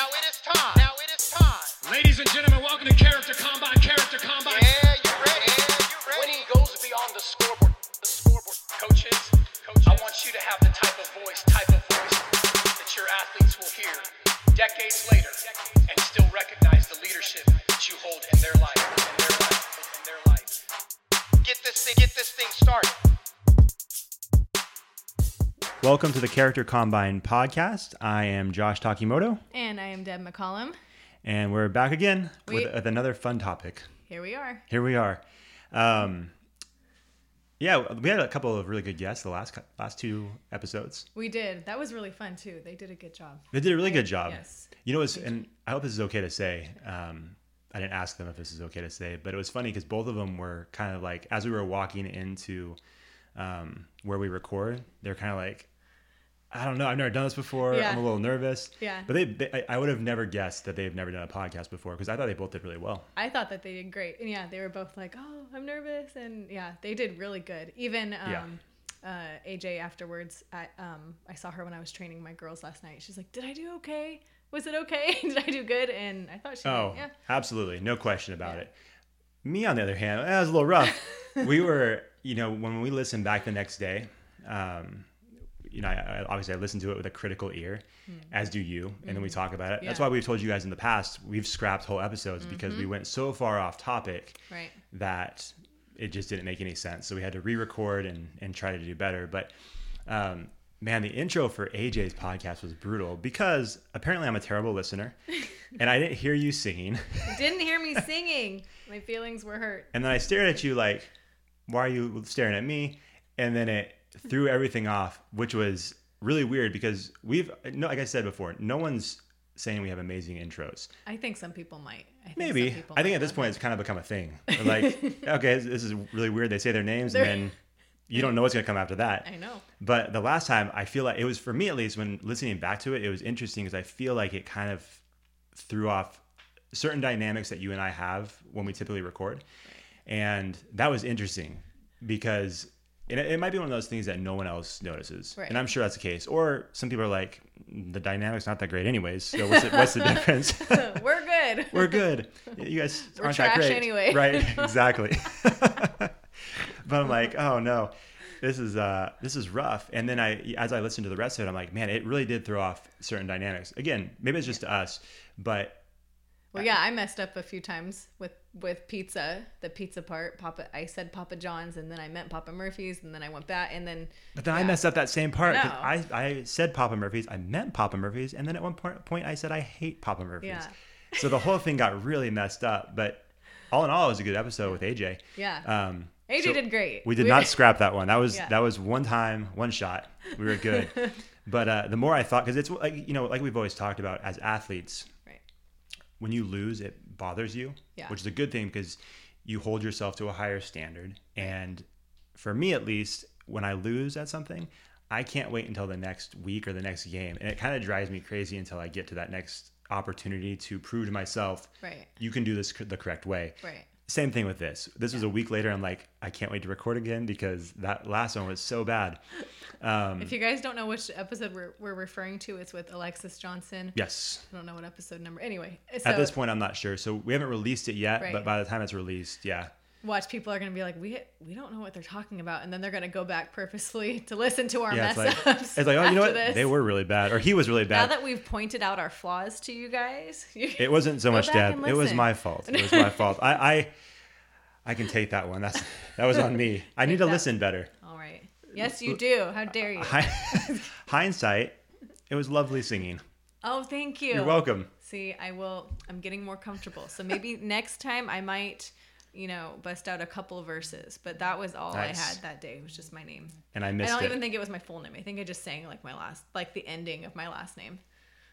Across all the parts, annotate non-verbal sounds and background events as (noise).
Now it is time. Now it is time. Ladies and gentlemen, welcome to Character Combine. Character Combine. Yeah, you ready? Yeah, you ready? Winning goes beyond the scoreboard. The scoreboard. Coaches, coaches, I want you to have the type of voice, type of voice that your athletes will hear decades later and still recognize the leadership that you hold in their life, in their life, in their life. Get this thing. Get this thing started. Welcome to the Character Combine podcast. I am Josh Takimoto, And I am Deb McCollum. and we're back again We- with, with another fun topic. Here we are. Here we are. Um, yeah, we had a couple of really good guests the last last two episodes. We did. That was really fun too. They did a good job. They did a really good job. Yes. You know, it's, and I hope this is okay to say. Um, I didn't ask them if this is okay to say, but it was funny because both of them were kind of like, as we were walking into um, where we record, they're kind of like, I don't know, I've never done this before. Yeah. I'm a little nervous. Yeah. But they, they I- I would have never guessed that they've never done a podcast before because I thought they both did really well. I thought that they did great. And yeah, they were both like, oh, I'm nervous. And yeah, they did really good. Even Yeah. um, uh, AJ afterwards, I, um, I saw her when I was training my girls last night. She's like, did I do okay? Was it okay? (laughs) did I do good? And I thought she Oh, did. Yeah. absolutely. No question about Yeah. it. Me, on the other hand, that was a little rough. (laughs) we were, you know, when we listened back the next day, um, you know, I, I, obviously I listened to it with a critical ear, as do you, and then we talk about it. That's Hmm. Why we've told you guys in the past we've scrapped whole episodes because Mm-hmm. we went so far off topic Right. that it just didn't make any sense. So we had to re-record and and try to do better. But um, man, the intro for AJ's podcast was brutal because apparently I'm a terrible listener, (laughs) and I didn't hear you singing. Didn't hear me singing. My feelings were hurt. And then I stared at you like, why are you staring at me? And then it threw everything off, which was really weird because we've, no, like I said before, no one's saying we have amazing intros. I think some people might. I think Maybe. some people I think might at this point it. it's kind of become a thing. Like, (laughs) okay, this this is really weird. They say their names They're- and then you don't know what's going to come after that. I know. But the last time, I feel like it was for me at least when listening back to it, it was interesting because I feel like it kind of threw off certain dynamics that you and I have when we typically record, and that was interesting because it, it might be one of those things that no one else notices, Right. and I'm sure that's the case. Or some people are like, the dynamics not that great anyways. So what's the, what's the difference? (laughs) We're good. (laughs) We're good. You guys We're aren't that great. anyway. (laughs) Right, exactly. but I'm like, oh no, this is uh this is rough. And then I as I listened to the rest of it, I'm like, man, it really did throw off certain dynamics. Again, maybe it's just us, but Well, yeah, I messed up a few times with with pizza, the pizza part. Papa, I said Papa John's, and then I meant Papa Murphy's, and then I went back, and then. but then I messed up that same part. No. I, I said Papa Murphy's, I meant Papa Murphy's, and then at one point, point I said I hate Papa Murphy's. Yeah. So the whole thing got really messed up. But all in all, it was a good episode with AJ. Yeah. Um, AJ so- did great. We did not (laughs) scrap that one. That was Yeah. that was one time, one shot. We were good. (laughs) but uh, the more I thought, because it's like you know, like we've always talked about as athletes, Right. when you lose, it bothers you, Yeah. which is a good thing because you hold yourself to a higher standard. And for me, at least, when I lose at something, I can't wait until the next week or the next game, and it kind of drives me crazy until I get to that next opportunity to prove to myself, Right. you can do this the correct way. Right. Same thing with this. This was a week later. I'm like, I can't wait to record again because that last one was so bad. Um, If you guys don't know which episode we're, we're referring to, it's with Alexis Johnson. yes. I don't know what episode number. Anyway, At this point, I'm not sure. So we haven't released it yet, Right. but by the time it's released, yeah. Watch people are going to be like, we we don't know what they're talking about, and then they're going to go back purposefully (laughs) to listen to our Yeah, mess it's like, ups. it's like, oh, you know what? This. They were really bad, or he was really bad Now that we've pointed out our flaws to you guys, (laughs) you, it wasn't so much dad It was my fault. It was my fault. I, I, I can take that one. That's that was on me. (laughs) I need to that- listen better. all right. Yes, you do. How dare you? Hi- Hindsight, it was lovely singing. Oh, thank you. You're welcome. See, I will. I'm getting more comfortable. So maybe next time I might, you know, bust out a couple verses. But that was all Nice. I had that day. It was just my name. And I missed I don't it. even think it was my full name. I think I just sang like my last, like the ending of my last name.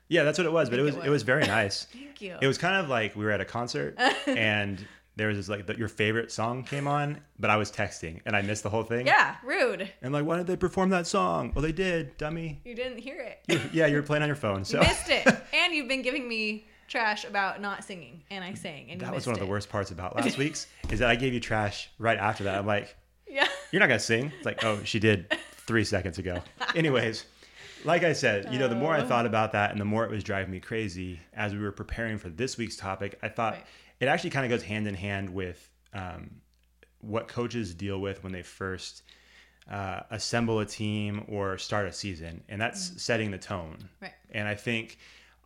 yeah, that's what it was. But it was it it was was. very nice. (laughs) Thank you. It was kind of like we were at a concert (laughs) and there was this like the, your favorite song came on, but I was texting and I missed the whole thing. yeah, rude. And like, why did they perform that song? Well, they did, dummy. You didn't hear it. You- yeah, you were playing on your phone. So (laughs) missed it. And you've been giving me trash about not singing, and I sang, and that was one of the it. worst parts about last (laughs) week's is that I gave you trash right after that. I'm like, Yeah. you're not gonna sing. It's like, oh, she did three seconds ago. Anyways, like I said, you know, the more I Oh. thought about that and the more it was driving me crazy as we were preparing for this week's topic, I thought Right. it actually kind of goes hand in hand with um, what coaches deal with when they first uh, assemble a team or start a season, and that's setting the tone. Right. And I think,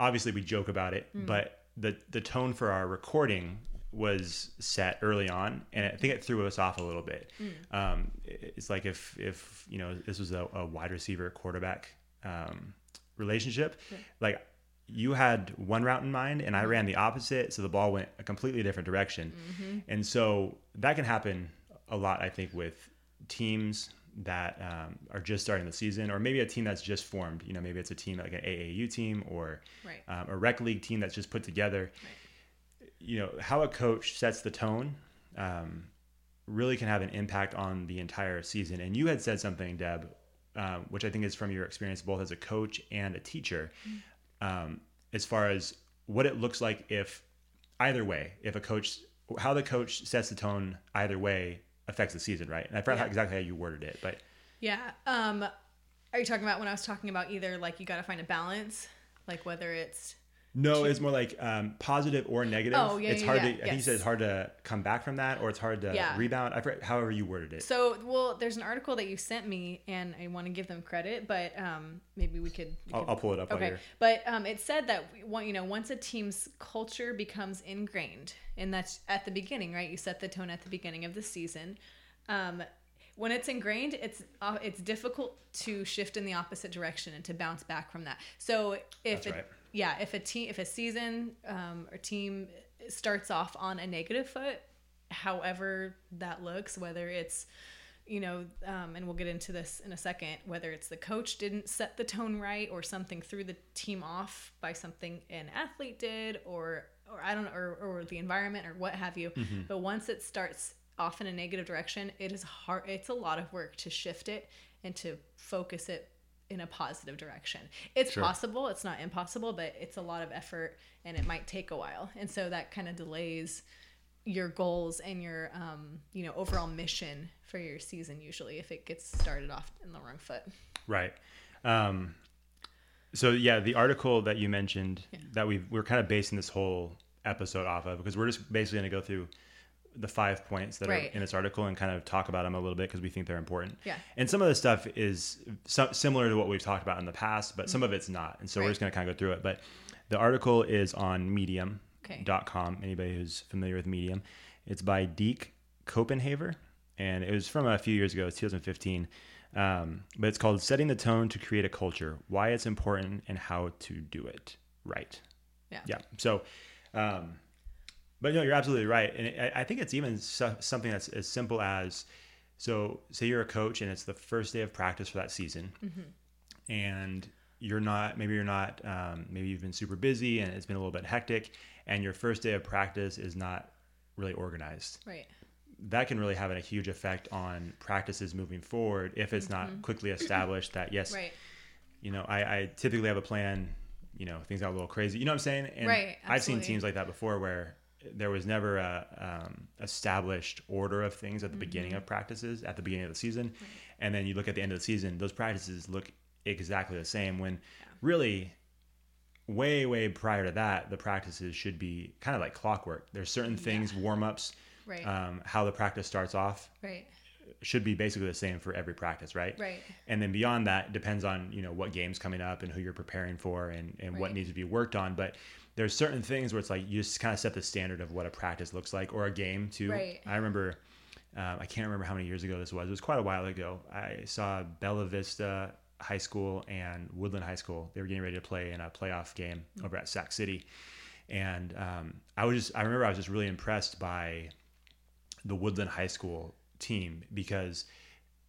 obviously, we joke about it, but the the tone for our recording was set early on, and I think it threw us off a little bit. Mm. Um, it's like if if you know this was a, a wide receiver quarterback um, relationship, like you had one route in mind and I ran the opposite, so the ball went a completely different direction. And so that can happen a lot, I think, with teams that um, are just starting the season, or maybe a team that's just formed. You know, maybe it's a team like an AAU team or Right. um, a rec league team that's just put together. You know, how a coach sets the tone um, really can have an impact on the entire season. And you had said something, Deb, um, which I think is from your experience both as a coach and a teacher, um, as far as what it looks like if either way, if a coach, how the coach sets the tone either way affects the season, right? And I forgot how- exactly how you worded it, but Yeah. Um, are you talking about when I was talking about either like you got to find a balance, like whether it's no, it's more like um, positive or negative. Oh, yeah, it's yeah, hard yeah, to. I think you said it's hard to come back from that, or it's hard to Yeah. rebound. I forget, however you worded it. so well. There's an article that you sent me, and I want to give them credit, but um, maybe we could. we I'll, could- I'll pull it up. Okay, but um, it said that you know once a team's culture becomes ingrained, and that's at the beginning, right? You set the tone at the beginning of the season. Um, when it's ingrained, it's uh, it's difficult to shift in the opposite direction and to bounce back from that. So if a, right. yeah, if a team if a season um, or team starts off on a negative foot, however that looks, whether it's you know, um, and we'll get into this in a second, whether it's the coach didn't set the tone right or something threw the team off by something an athlete did or, or I don't know, or, or the environment or what have you. Mm-hmm. But once it starts off in a negative direction, it is hard. It's a lot of work to shift it and to focus it in a positive direction. It's Sure. possible. It's not impossible, but it's a lot of effort and it might take a while. And so that kind of delays your goals and your um, you know overall mission for your season usually if it gets started off in the wrong foot Right. Um, so yeah, the article that you mentioned that we we're kind of basing this whole episode off of because we're just basically going to go through the five points that Right. are in this article and kind of talk about them a little bit because we think they're important. Yeah. And some of the stuff is so, similar to what we've talked about in the past, but some of it's not. And so we're just going to kind of go through it. But the article is on medium.com. Okay. Anybody who's familiar with Medium. It's by Deke Copenhaver. And it was from a few years ago, it's 2015. Um, but it's called Setting the Tone to Create a Culture Why It's Important and How to Do It Right. yeah Yeah. So, um, but no, you're absolutely right, and I, I think it's even so, something that's as simple as, so say you're a coach and it's the first day of practice for that season, and you're not maybe you're not um, maybe you've been super busy and it's been a little bit hectic, and your first day of practice is not really organized. Right. That can really have a huge effect on practices moving forward if it's not quickly established that yes right. you know, I, I typically have a plan, you know, things got a little crazy. You know what I'm saying? And Right, I've seen teams like that before where there was never a um, established order of things at the beginning Mm-hmm. of practices at the beginning of the season. And then you look at the end of the season, those practices look exactly the same when really way, way prior to that, the practices should be kind of like clockwork. There's certain things, warm ups, Right. um, how the practice starts off right should be basically the same for every practice, right? Right. And then beyond that depends on, you know, what game's coming up and who you're preparing for and, and what needs to be worked on. But there's certain things where it's like you just kind of set the standard of what a practice looks like or a game too. Right. I remember, um, I can't remember how many years ago this was. It was quite a while ago. I saw Bella Vista High School and Woodland High School. They were getting ready to play in a playoff game over at Sac City. And um, I was just, I remember I was just really impressed by the Woodland High School team because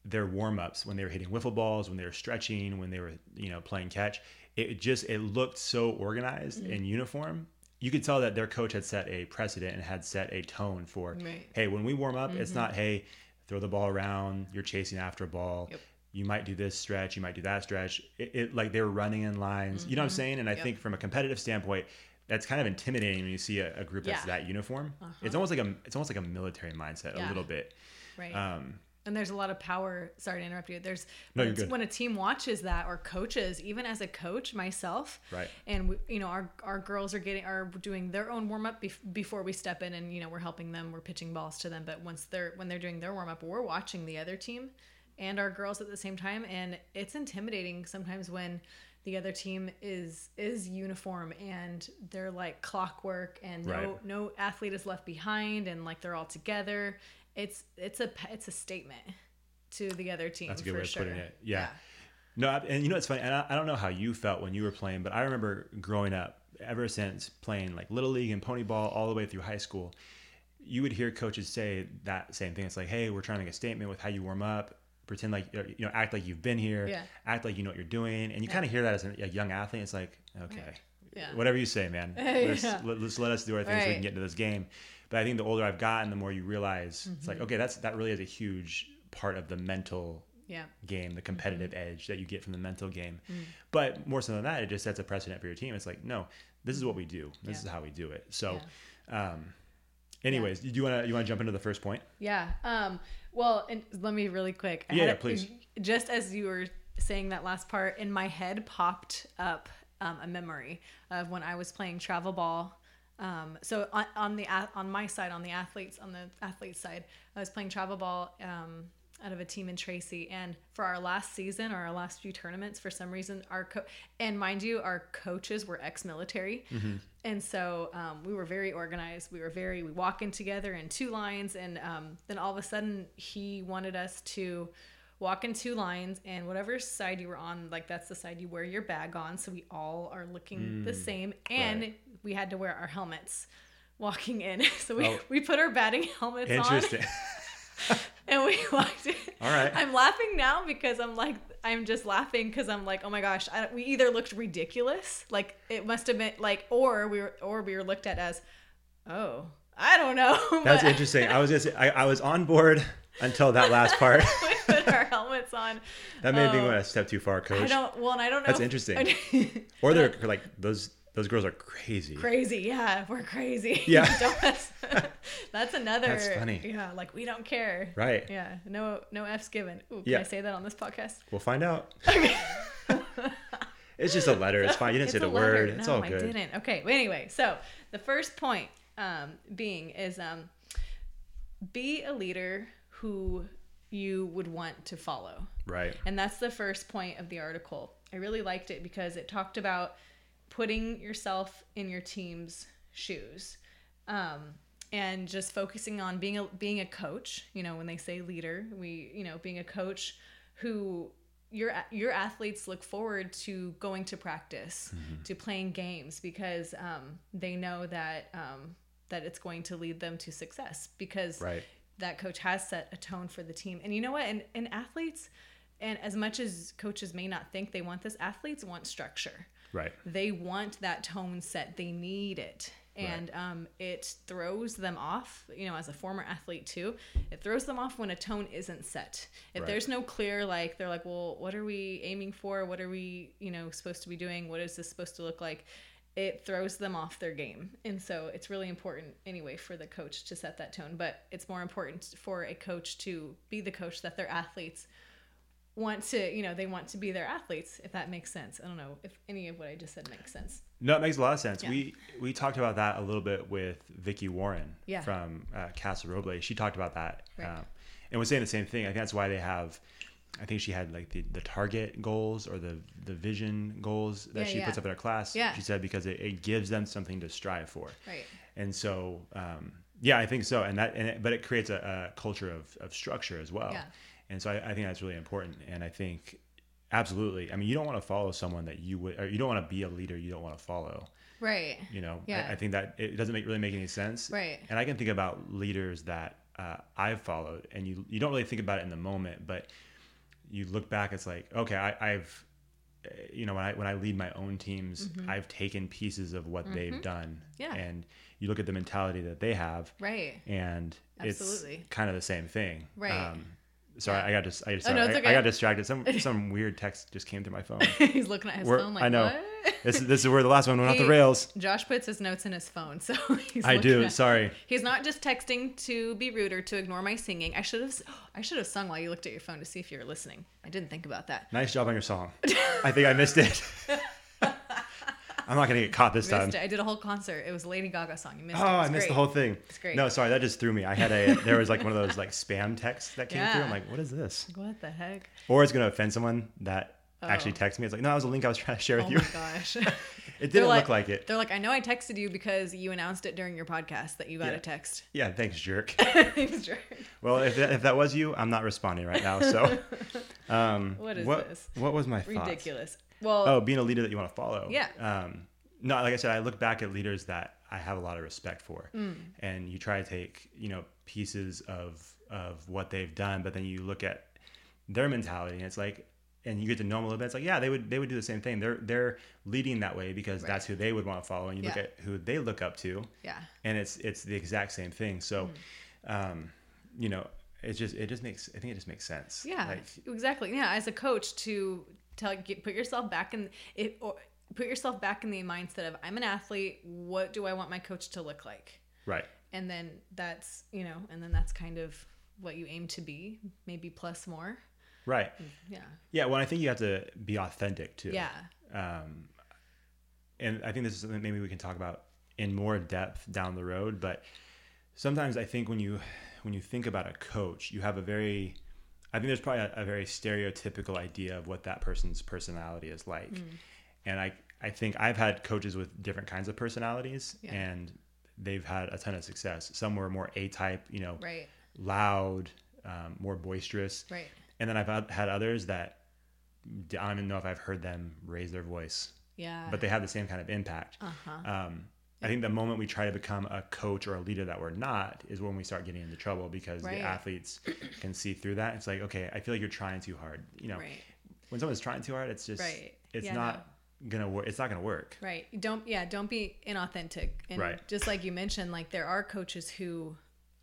their warm ups when they were hitting wiffle balls, when they were stretching, when they were you know playing catch, it just it looked so organized Mm-hmm. and uniform. You could tell that their coach had set a precedent and had set a tone for, Right. Mm-hmm. hey, when we warm up, it's not hey, throw the ball around, you're chasing after a ball. Yep. You might do this stretch, you might do that stretch. It, it like they were running in lines. You know what I'm saying? And I Mm-hmm. Yep. think from a competitive standpoint, that's kind of intimidating when you see a, a group that's Yeah. Uh-huh. that uniform. It's almost like a it's almost like a military mindset a little bit. right Um, and there's a lot of power. Sorry to interrupt you. There's No, when, you're a- good. when a team watches that or coaches, even as a coach myself, Right. And we, you know, our our girls are getting are doing their own warm up bef- before we step in, and you know, we're helping them. We're pitching balls to them. But once they're when they're doing their warm up, we're watching the other team and our girls at the same time, and it's intimidating sometimes when the other team is is uniform and they're like clockwork and no Right. no athlete is left behind and like they're all together it's it's a it's a statement to the other team That's a good way of sure. putting it. Yeah. No, and you know it's funny, and I, I don't know how you felt when you were playing, but I remember growing up, ever since playing like little league and pony ball all the way through high school, you would hear coaches say that same thing. It's like, hey, we're trying to make a statement with how you warm up. Pretend like you know, act like you've been here. Yeah. Act like you know what you're doing, and you kind of hear that as a, a young athlete. It's like, okay, Yeah. whatever you say, man. (laughs) Let's, Yeah. let, us let us do our things so we can get into this game. But I think the older I've gotten, the more you realize it's Mm-hmm. like, okay, that's that really is a huge part of the mental yeah game, the competitive edge that you get from the mental game. Mm. But more so than that, it just sets a precedent for your team. It's like, no, this is what we do. This Yeah. is how we do it. So, um, anyways, do you want to you want to jump into the first point? yeah um well and let me really quick I Yeah, yeah, a- please. just as you were saying that last part in my head popped up um, a memory of when i was playing travel ball um, so on, on the on my side on the athletes on the athlete side i was playing travel ball um, out of a team in Tracy. And for our last season or our last few tournaments, for some reason, our co- and mind you, our coaches were ex-military, and so um, we were very organized. We were very we walk in together in two lines, and um, then all of a sudden he wanted us to walk in two lines. And whatever side you were on like that's the side you wear your bag on. So we all are looking the same. And right. We had to wear our helmets walking in (laughs) so we, Oh. we put our batting helmets on Interesting. (laughs) and we walked in. All right. I'm laughing now because I'm like, I'm just laughing because I'm like, oh my gosh, I, we either looked ridiculous, like it must have been like, or we were, or we were looked at as, oh, I don't know. (laughs) That's interesting. I was gonna say, I, I was on board until that last part. we put our helmets on. that may me Oh. go a step too far, I coach. don't. Well, and I don't know. That's if- interesting. Or they're like those those girls are crazy. crazy. Yeah, we're crazy. (laughs) Yeah. (laughs) (laughs) That's another. That's funny. Yeah, like we don't care. Right. Yeah. No. No f's given. Ooh, can Yeah. I say that on this podcast? We'll find out. it's just a letter. It's fine. You didn't say the letter. word. It's no, all I good. didn't. Okay. But anyway, so the first point um, being is um, be a leader who you would want to follow. Right. And that's the first point of the article. I really liked it because it talked about putting yourself in your team's shoes. Um, and just focusing on being a being a coach, you know, when they say leader, we, you know, being a coach who your your athletes look forward to going to practice, to playing games because um, they know that um, that it's going to lead them to success because Right. that coach has set a tone for the team. And you know what? And, and athletes, and as much as coaches may not think they want this, athletes want structure. Right. They want that tone set. They need it. And um, it throws them off, you know, as a former athlete too, it throws them off when a tone isn't set. If Right. there's no clear, like, they're like, well, what are we aiming for? What are we, you know, supposed to be doing? What is this supposed to look like? it throws them off their game. And so it's really important anyway for the coach to set that tone, but it's more important for a coach to be the coach that their athletes want to, you know, they want to be their athletes if that makes sense. I don't know if any of what I just said makes sense. No, it makes a lot of sense. Yeah. We we talked about that a little bit with Vicky Warren Yeah. from uh, Casa Roble. She talked about that Right. um, and was saying the same thing. I think that's why they have. I think she had like the, the target goals or the the vision goals that Yeah, she yeah. puts up in her class. Yeah. She said because it, it gives them something to strive for. Right. And so, um, yeah, I think so. And that, and it, but it creates a, a culture of, of structure as well. Yeah. And so I, I think that's really important. And I think absolutely, I mean, you don't want to follow someone that you would, or you don't want to be a leader you don't want to follow. Right. You know, Yeah. I, I think that it doesn't make really make any sense. Right. And I can think about leaders that uh, I've followed, and you you don't really think about it in the moment, but you look back, it's like, okay, I, I've, uh, you know, when I when I lead my own teams, I've taken pieces of what they've done, Mm-hmm. Yeah. and you look at the mentality that they have, Right. and Absolutely. it's kind of the same thing, Right. Sorry, I got just I, just, Oh, no, it's I, okay. I got distracted. Some (laughs) some weird text just came through my phone. (laughs) He's looking at his We're- phone like, I know. what? this is this is where the last one went off the rails. Josh puts his notes in his phone, so (laughs) he's. I do. at- Sorry. He's not just texting to be rude or to ignore my singing. I should have. (gasps) I should have sung while you looked at your phone to see if you were listening. I didn't think about that. Nice job on your song. I think I missed it. I'm not gonna get caught this time. It. I did a whole concert. It was a Lady Gaga song. You missed Oh, it. It I missed the whole thing. It's great. No, sorry, that just threw me. I had a (laughs) there was like one of those like spam texts that came through. I'm like, what is this? What the heck? Or it's gonna offend someone that actually Oh. texted me. It's like, no, it was a link I was trying to share with you. Oh my (laughs) gosh. It (laughs) didn't look like it. They're like, I know I texted you because you announced it during your podcast that you got Yeah. a text. Yeah, thanks, jerk. Thanks, jerk. well, if that, if that was you, I'm not responding right now. So, um, What is what, this? What was my thoughts? Well, Oh, being a leader that you want to follow. Yeah. Um, no, like I said, I look back at leaders that I have a lot of respect for, Mm. and you try to take you know pieces of of what they've done, but then you look at their mentality, and it's like, and you get to know them a little bit. It's like, yeah, they would they would do the same thing. They're they're leading that way because that's who they would want to follow, and you look at who they look up to, yeah. and it's it's the exact same thing. So, Mm. um, you know, it just it just makes I think it just makes sense. Yeah, Like, exactly. Yeah, as a coach, to tell get, put yourself back in it or put yourself back in the mindset of I'm an athlete. What do I want my coach to look like? right. And then that's you know, and then that's kind of what you aim to be, maybe plus more. Right. Yeah. Yeah. Well, I think you have to be authentic too. Yeah. um, and I think this is something maybe we can talk about in more depth down the road. But sometimes I think when you when you think about a coach, you have a very I think there's probably a, a very stereotypical idea of what that person's personality is like. Mm. And I I think I've had coaches with different kinds of personalities, Yeah. and they've had a ton of success. Some were more A type, you know, Right. loud, um, more boisterous. Right. And then I've had- others that I don't even know if I've heard them raise their voice Yeah. but they have the same kind of impact. Uh-huh. Um, I think the moment we try to become a coach or a leader that we're not is when we start getting into trouble because Right. the athletes can see through that. It's like, okay, I feel like you're trying too hard. You know, Right. when someone's trying too hard, it's just, Right. it's Yeah, not gonna work. It's not gonna work. Right. Don't yeah, don't be inauthentic. And Right. just like you mentioned, like there are coaches who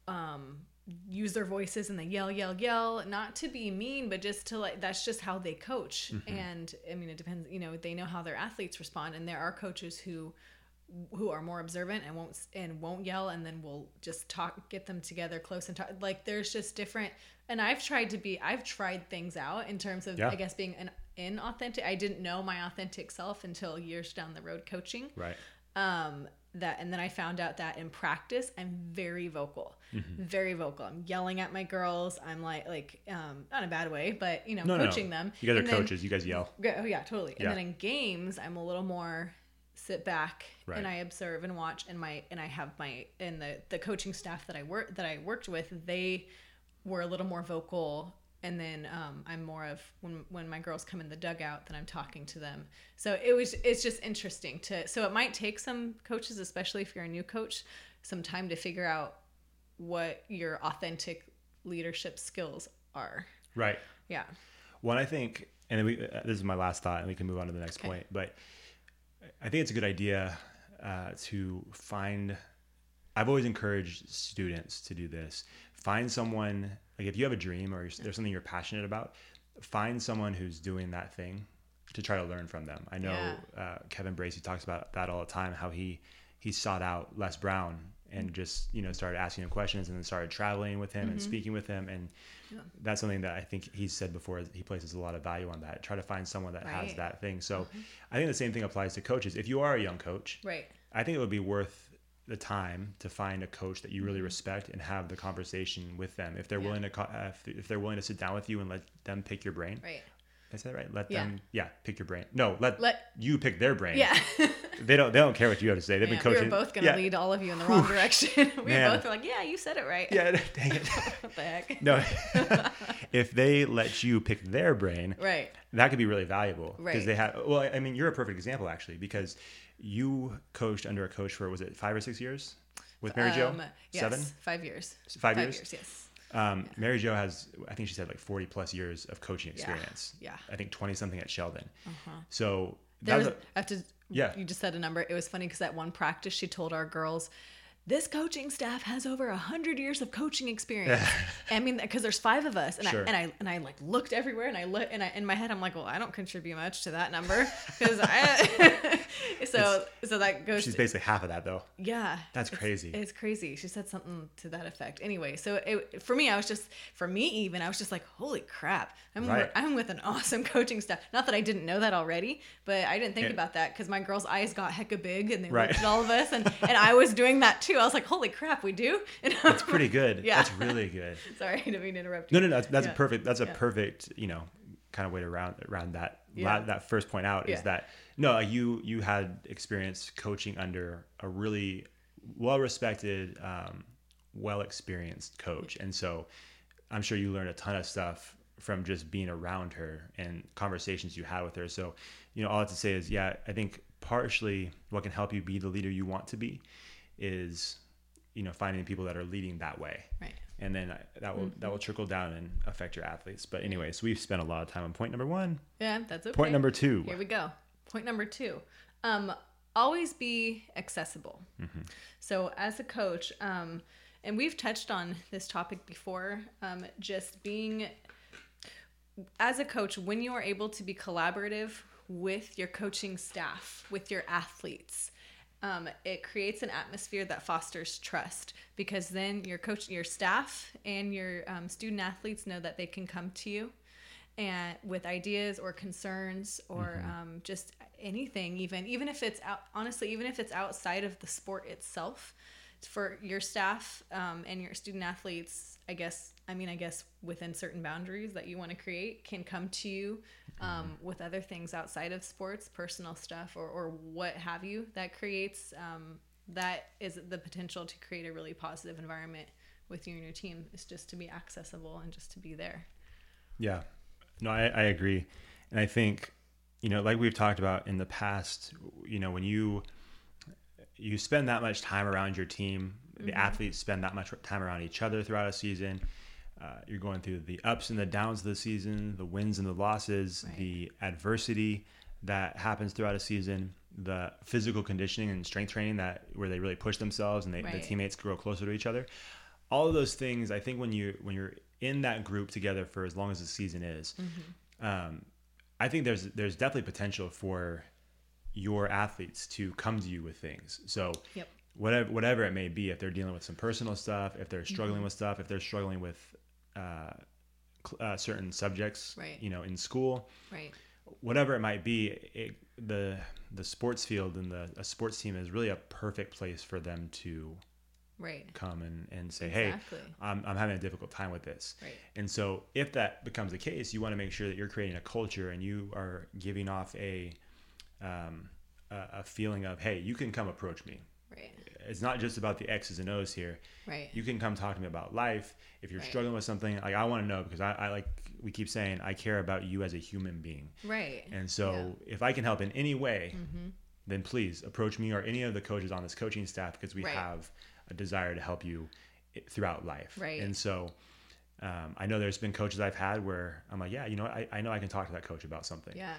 um use their voices and they yell, yell, yell, not to be mean, but just to like that's just how they coach. Mm-hmm. And I mean it depends, you know, they know how their athletes respond and there are coaches who who are more observant and won't and won't yell and then we'll just talk get them together close and talk like there's just different and I've tried to be I've tried things out in terms of Yeah. I guess being an inauthentic I didn't know my authentic self until years down the road coaching Right. um that and then i found out that in practice i'm very vocal Mm-hmm. very vocal i'm yelling at my girls i'm like like um not in a bad way but you know No, coaching no. them You guys are then- coaches. You guys yell. Oh yeah totally and then in games i'm a little more sit back Right. and i observe and watch and my and i have my and the the coaching staff that i work that i worked with they were a little more vocal and then um, i'm more of when when my girls come in the dugout then i'm talking to them so it was it's just interesting to so it might take some coaches especially if you're a new coach some time to figure out what your authentic leadership skills are Right. yeah One, I think, and we, uh, this is my last thought, and we can move on to the next point. But I think it's a good idea uh, to find. I've always encouraged students to do this. Find someone like if you have a dream or there's something you're passionate about, find someone who's doing that thing to try to learn from them. I know Yeah. uh, Kevin Bracy talks about that all the time. How he he sought out Les Brown and just you know started asking him questions and then started traveling with him Mm-hmm. and speaking with him and that's something that I think he's said before. He places a lot of value on that. Try to find someone that has Right. Mm-hmm. that thing. So I think the same thing applies to coaches. If you are a young coach, right I think it would be worth the time to find a coach that you Mm-hmm. really respect and have the conversation with them. If they're willing to, uh, if, if they're willing to sit down with you and let them pick your brain. right I say that right? Let Yeah. them, yeah, pick your brain. No, let, Let- you pick their brain. yeah (laughs) They don't, they don't care what you have to say. They've been coaching. we were both going to yeah. lead all of you in the wrong direction. (laughs) we Man. both were like, yeah, you said it right. Yeah, (laughs) dang it. what the heck? no, if they let you pick their brain, Right. that could be really valuable because Right. they have. Well, I mean, you're a perfect example actually because you coached under a coach for was it five or six years with Mary Jo? Um, yes, Seven. Five years. Five years? yes. Um, Mary Jo has, I think she said like 40 plus years of coaching experience. yeah. I think 20 something at Sheldon. So There that was, was, I have to, Yeah. you just said a number. It was funny because at one practice, she told our girls this coaching staff has over a hundred years of coaching experience. (laughs) I mean, because there's five of us, and Sure. I and I and I like looked everywhere, and I look, and I in my head, I'm like, well, I don't contribute much to that number because I. (laughs) so so that goes. She's to- basically half of that though. yeah, That's it's- crazy. It's crazy. She said something to that effect. Anyway, so it, for me, I was just for me even I was just like, holy crap, I'm Right. with, I'm with an awesome coaching staff. Not that I didn't know that already, but I didn't think Yeah. about that because my girls' eyes got hecka big and they Right. looked at all of us, and and (laughs) I was doing that too. I was like, holy crap, we do. (laughs) And That's pretty good. Yeah. That's really (laughs) good. Sorry, I didn't mean to interrupt. No, you. no, no. That's, that's Yeah. a perfect. That's a Yeah. perfect. You know, kind of way to round round that Yeah. la- that first point out is that no, you you had experience coaching under a really well respected, um, well experienced coach, and so I'm sure you learned a ton of stuff from just being around her and conversations you had with her. So, you know, all I have to say is, yeah, I think partially what can help you be the leader you want to be is, you know, finding people that are leading that way Right. and then that will that will trickle down and affect your athletes. But anyways, we've spent a lot of time on point number one. Yeah, that's okay. Point number two. Here we go. Point number two. Um, always be accessible. So, as a coach, um, and we've touched on this topic before, um, just being, as a coach, when you are able to be collaborative with your coaching staff, with your athletes, um, it creates an atmosphere that fosters trust because then your coach, your staff, and your um, student athletes know that they can come to you and with ideas or concerns or um, just anything even even if it's out honestly even if it's outside of the sport itself for your staff um, and your student athletes i guess i mean i guess within certain boundaries that you want to create can come to you um, with other things outside of sports personal stuff or, or what have you that creates um, that is the potential to create a really positive environment with you and your team is just to be accessible and just to be there. Yeah, no, I, I agree, and I think you know, like we've talked about in the past, you know, when you you spend that much time around your team, the athletes spend that much time around each other throughout a season. Uh, you're going through the ups and the downs of the season, the wins and the losses, Right. the adversity that happens throughout a season, the physical conditioning and strength training that where they really push themselves and they, the teammates grow closer to each other. All of those things, I think, when you when you're in that group together for as long as the season is, um, I think there's there's definitely potential for your athletes to come to you with things. So Yep. whatever whatever it may be, if they're dealing with some personal stuff, if they're struggling Mm-hmm. with stuff, if they're struggling with uh, uh, certain subjects, Right. you know, in school, right whatever it might be, it, the the sports field and the a sports team is really a perfect place for them to right come and, and say, Exactly. hey, I'm, I'm having a difficult time with this. Right. And so if that becomes the case, you want to make sure that you're creating a culture and you are giving off a, um, a, a feeling of, hey, you can come approach me. right It's not just about the X's and O's here. right You can come talk to me about life. If you're Right. struggling with something, like I want to know because I, I like we keep saying I care about you as a human being. right And so Yeah. Mm-hmm. if I can help in any way, then please approach me or any of the coaches on this coaching staff because we Right. have a desire to help you throughout life. Right. And so um, I know there's been coaches I've had where I'm like, yeah, you know. I, I know I can talk to that coach about something. yeah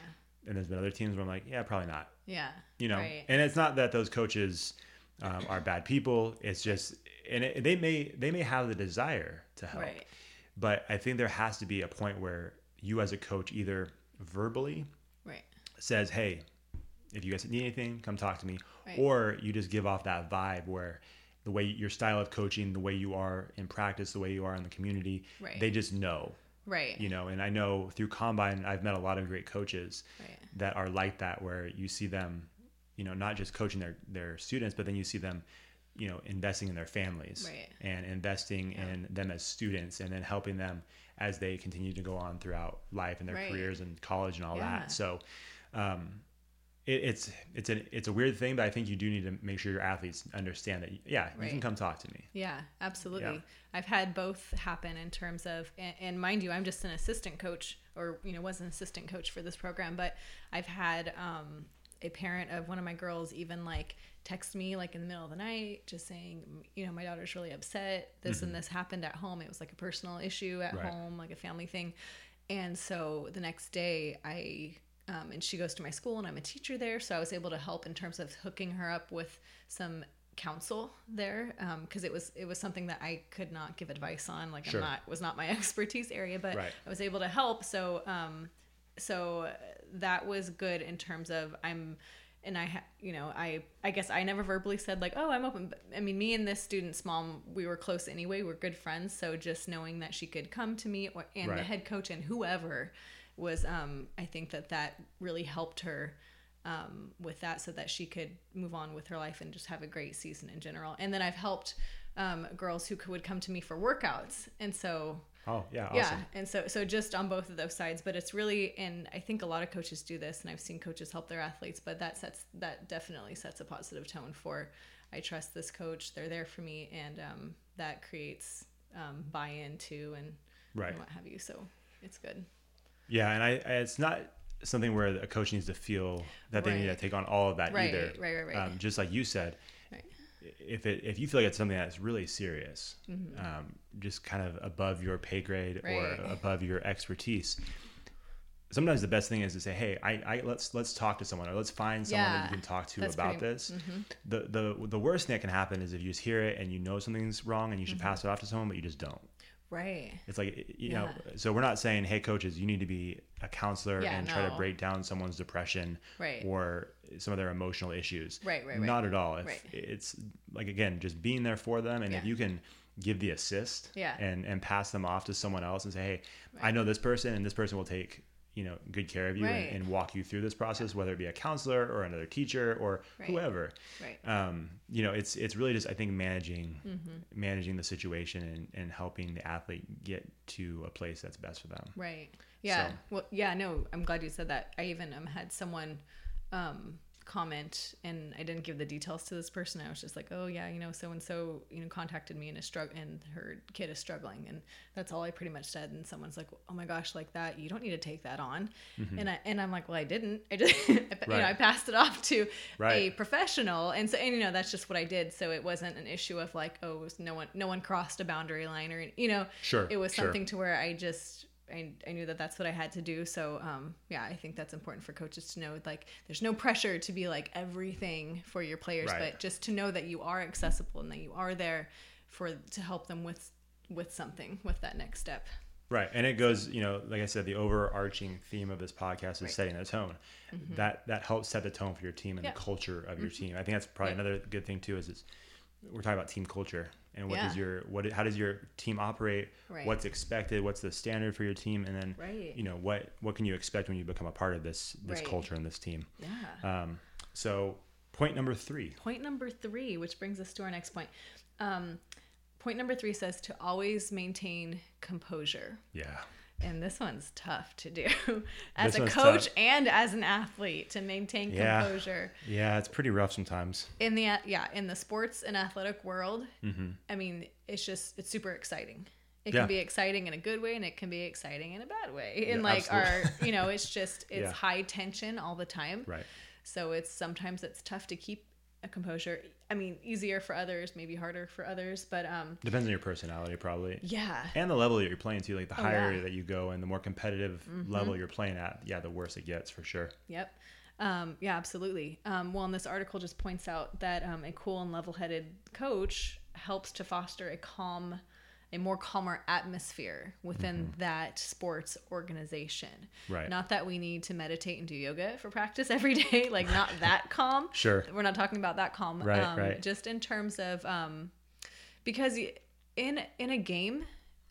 And there's been other teams where I'm like, yeah, probably not. yeah You know, right and it's not that those coaches um, are bad people. It's just, and it, they may they may have the desire to help, Right. but I think there has to be a point where you as a coach either verbally right says, "Hey, if you guys need anything, come talk to me," Right. or you just give off that vibe where the way your style of coaching, the way you are in practice, the way you are in the community, Right. they just know, right you know. And I know through combine, I've met a lot of great coaches that are like that, where you see them, you know, not just coaching their their students, but then you see them. You know, investing in their families Right. and investing in them as students, and then helping them as they continue to go on throughout life and their Right. careers and college and all Yeah. that. So, um, it, it's it's a it's a weird thing, but I think you do need to make sure your athletes understand that. Yeah, you can come talk to me. Yeah, absolutely. Yeah. I've had both happen in terms of, and, and mind you, I'm just an assistant coach, or you know, was an assistant coach for this program. But I've had um, a parent of one of my girls even like text me like in the middle of the night, just saying, you know, my daughter's really upset. This and this happened at home. It was like a personal issue at Mm-hmm. Right. home, like a family thing. And so the next day, I um, and she goes to my school, and I'm a teacher there, so I was able to help in terms of hooking her up with some counsel there because it was it was something that I could not give advice on. Like Sure. I'm not was not my (laughs) expertise area, but Right. I was able to help. So um, so that was good in terms of I'm and I ha- you know I I guess I never verbally said like oh I'm open. But, I mean me and this student's mom we were close anyway. We're good friends. So just knowing that she could come to me or and the head coach and whoever was um I think that that really helped her um, with that so that she could move on with her life and just have a great season in general. And then I've helped um, girls who could, would come to me for workouts. And so, Oh yeah, awesome. yeah. And so, so just on both of those sides, but it's really, and I think a lot of coaches do this and I've seen coaches help their athletes, but that sets, that definitely sets a positive tone for, I trust this coach. They're there for me. And um, that creates um, buy-in too and, Right. and what have you. So it's good. Yeah, and I, I it's not something where a coach needs to feel that they need to take on all of that Right, either. right, right, right. Um, just like you said, Right. If it if you feel like it's something that's really serious, um, just kind of above your pay grade Mm-hmm. Right. or (laughs) above your expertise. Sometimes the best thing is to say, "Hey, I, I let's let's talk to someone, or let's find someone that you can talk to about pretty- this." The the the worst thing that can happen is if you just hear it and you know something's wrong and you should Mm-hmm. pass it off to someone, but you just don't. Right. It's like you know, Yeah. so we're not saying, "Hey, coaches, you need to be a counselor Yeah, and try to break down someone's depression Right. or some of their emotional issues." Right, right, right. Not at all. If Right. It's like again, just being there for them, and if you can give the assist, Yeah. and and pass them off to someone else and say, "Hey, I know this person, and this person will take." You know, good care of you Right. and, and walk you through this process, whether it be a counselor or another teacher or Right. whoever. Right. Um, you know, it's it's really just I think managing Mm-hmm. managing the situation and, and helping the athlete get to a place that's best for them. Right. Yeah. So- Well, yeah, no, I'm glad you said that. I even um, had someone um, comment and I didn't give the details to this person. I was just like, "Oh yeah, you know, so and so, you know, contacted me and is strugg- and her kid is struggling." And that's all I pretty much said and someone's like, "Oh my gosh, like that. You don't need to take that on." And I and I'm like, "Well, I didn't. I just (laughs) I, you know, Mm-hmm. I passed it off to a professional." And so and you know, that's just what I did. So it wasn't an issue of like, "Oh, no one no one crossed a boundary line or you know, Sure, it was sure. something to where I just I, I knew that that's what I had to do. So um, yeah, I think that's important for coaches to know. Like, there's no pressure to be like everything for your players, Right. but just to know that you are accessible and that you are there for to help them with with something with that next step. Right. And it goes, you know, like I said, the overarching theme of this podcast is Right. Mm-hmm. setting the tone. That that helps set the tone for your team and Yeah. Mm-hmm. the culture of your team. I think that's probably Yeah. another good thing too is it's, we're talking about team culture and what Yeah. does your what how does your team operate? Right. What's expected? What's the standard for your team? And then Right. you know what what can you expect when you become a part of this this Right. culture and this team? Yeah. Um, so point number three. Point number three, which brings us to our next point. Um, point number three says to always maintain composure. Yeah. And this one's tough to do (laughs) as This a coach tough. and as an athlete to maintain Yeah. composure. Yeah, it's pretty rough sometimes. in the yeah in the sports and athletic world Mm-hmm. i mean it's just it's super exciting it Yeah. can be exciting in a good way and it can be exciting in a bad way Yeah, and like our you know it's just (laughs) it's Yeah. high tension all the time Right. so it's sometimes it's tough to keep a composure i mean easier for others maybe harder for others but um Depends on your personality probably. yeah and the level that you're playing to like the Oh, higher yeah. Mm-hmm. that you go and the more competitive level you're playing at yeah the worse it gets for sure Yep. Um, yeah, absolutely. Um, well, and this article just points out that um, a cool and level headed coach helps to foster a calm, a more calmer atmosphere within that sports organization. Mm-hmm. Right. Not that we need to meditate and do yoga for practice (laughs) every day, like not that calm. Sure. We're not talking about that calm. Right, um, right. Just in terms of, um, because in in a game,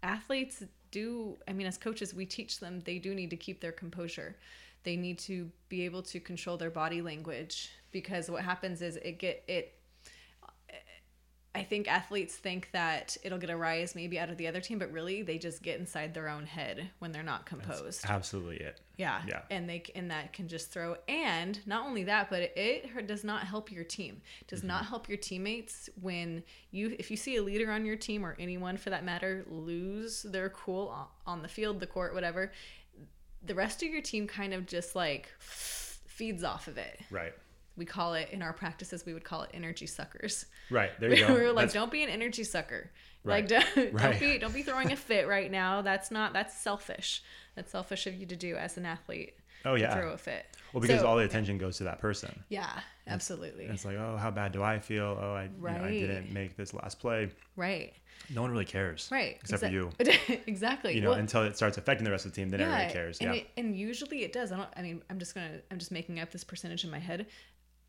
athletes do. I mean, as coaches, we teach them they do need to keep their composure. They need to be able to control their body language because what happens is it get it. I think athletes think that it'll get a rise maybe out of the other team, but really they just get inside their own head when they're not composed. absolutely it Yeah. Yeah. And they and that can just throw and not only that, but it, does not help your team. It does not Mm-hmm. help your teammates when you if you see a leader on your team or anyone for that matter lose their cool on the field, the court, whatever. The rest of your team kind of just like feeds off of it. right We call it in our practices we would call it energy suckers. right there (laughs) you go we were like, That's- don't be an energy sucker. Right. Like, (laughs) don't, Right. don't be don't be throwing a (laughs) fit right now. That's not that's selfish. That's selfish of you to do as an athlete. Oh, yeah. throw a fit. Well, because So- all the attention goes to that person. Yeah, absolutely. And it's like, oh, how bad do I feel? Oh, I, you know, I didn't make this last play. right. No one really cares. Right. Except for you. Exactly. You know, Well, until it starts affecting the rest of the team, then everybody cares. And, Yeah. it, and usually it does. I don't. I mean, I'm just gonna. I'm just making up this percentage in my head.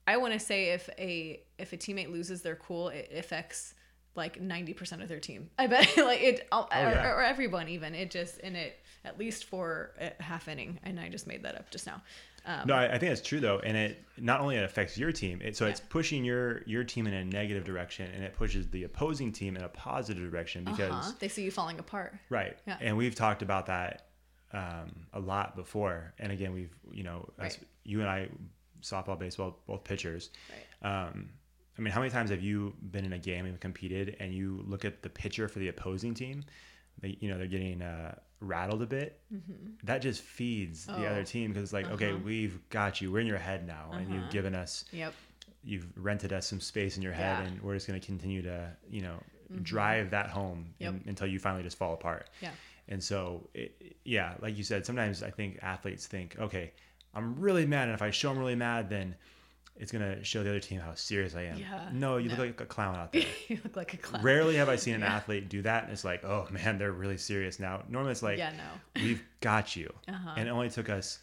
I want to say if a if a teammate loses their cool, it affects like 90% of their team. I bet (laughs) like it or, Oh, yeah. or everyone even. It just and it at least for a half inning. And I just made that up just now. Um, no, I, I think that's true though, and it not only it affects your team, it, so it's pushing your your team in a negative direction, and it pushes the opposing team in a positive direction because uh-huh. they see you falling apart. right, Yeah. and we've talked about that um, a lot before, and again, we've you know, Right. you and I, softball, baseball, both pitchers. Right. Um, I mean, how many times have you been in a game and competed, and you look at the pitcher for the opposing team? They, you know, they're getting uh, rattled a bit. That just feeds the Mm-hmm. Oh. other team because, it's like, okay, Uh-huh. we've got you. We're in your head now, and you've given us, Yep. you've rented us some space in your head, Yeah. Mm-hmm. and we're just going to continue to, you know, drive that home Yep. in- until you finally just fall apart. Yeah. And so, it, yeah, like you said, sometimes I think athletes think, okay, I'm really mad, and if I show I'm really mad, then it's gonna show the other team how serious I am. Yeah. No, you look like a clown out there. (laughs) you look like a clown. Rarely have I seen an athlete do that, and it's like, oh man, they're really serious now. Normally, it's like, Yeah, no. we've got you, Uh-huh. and it only took us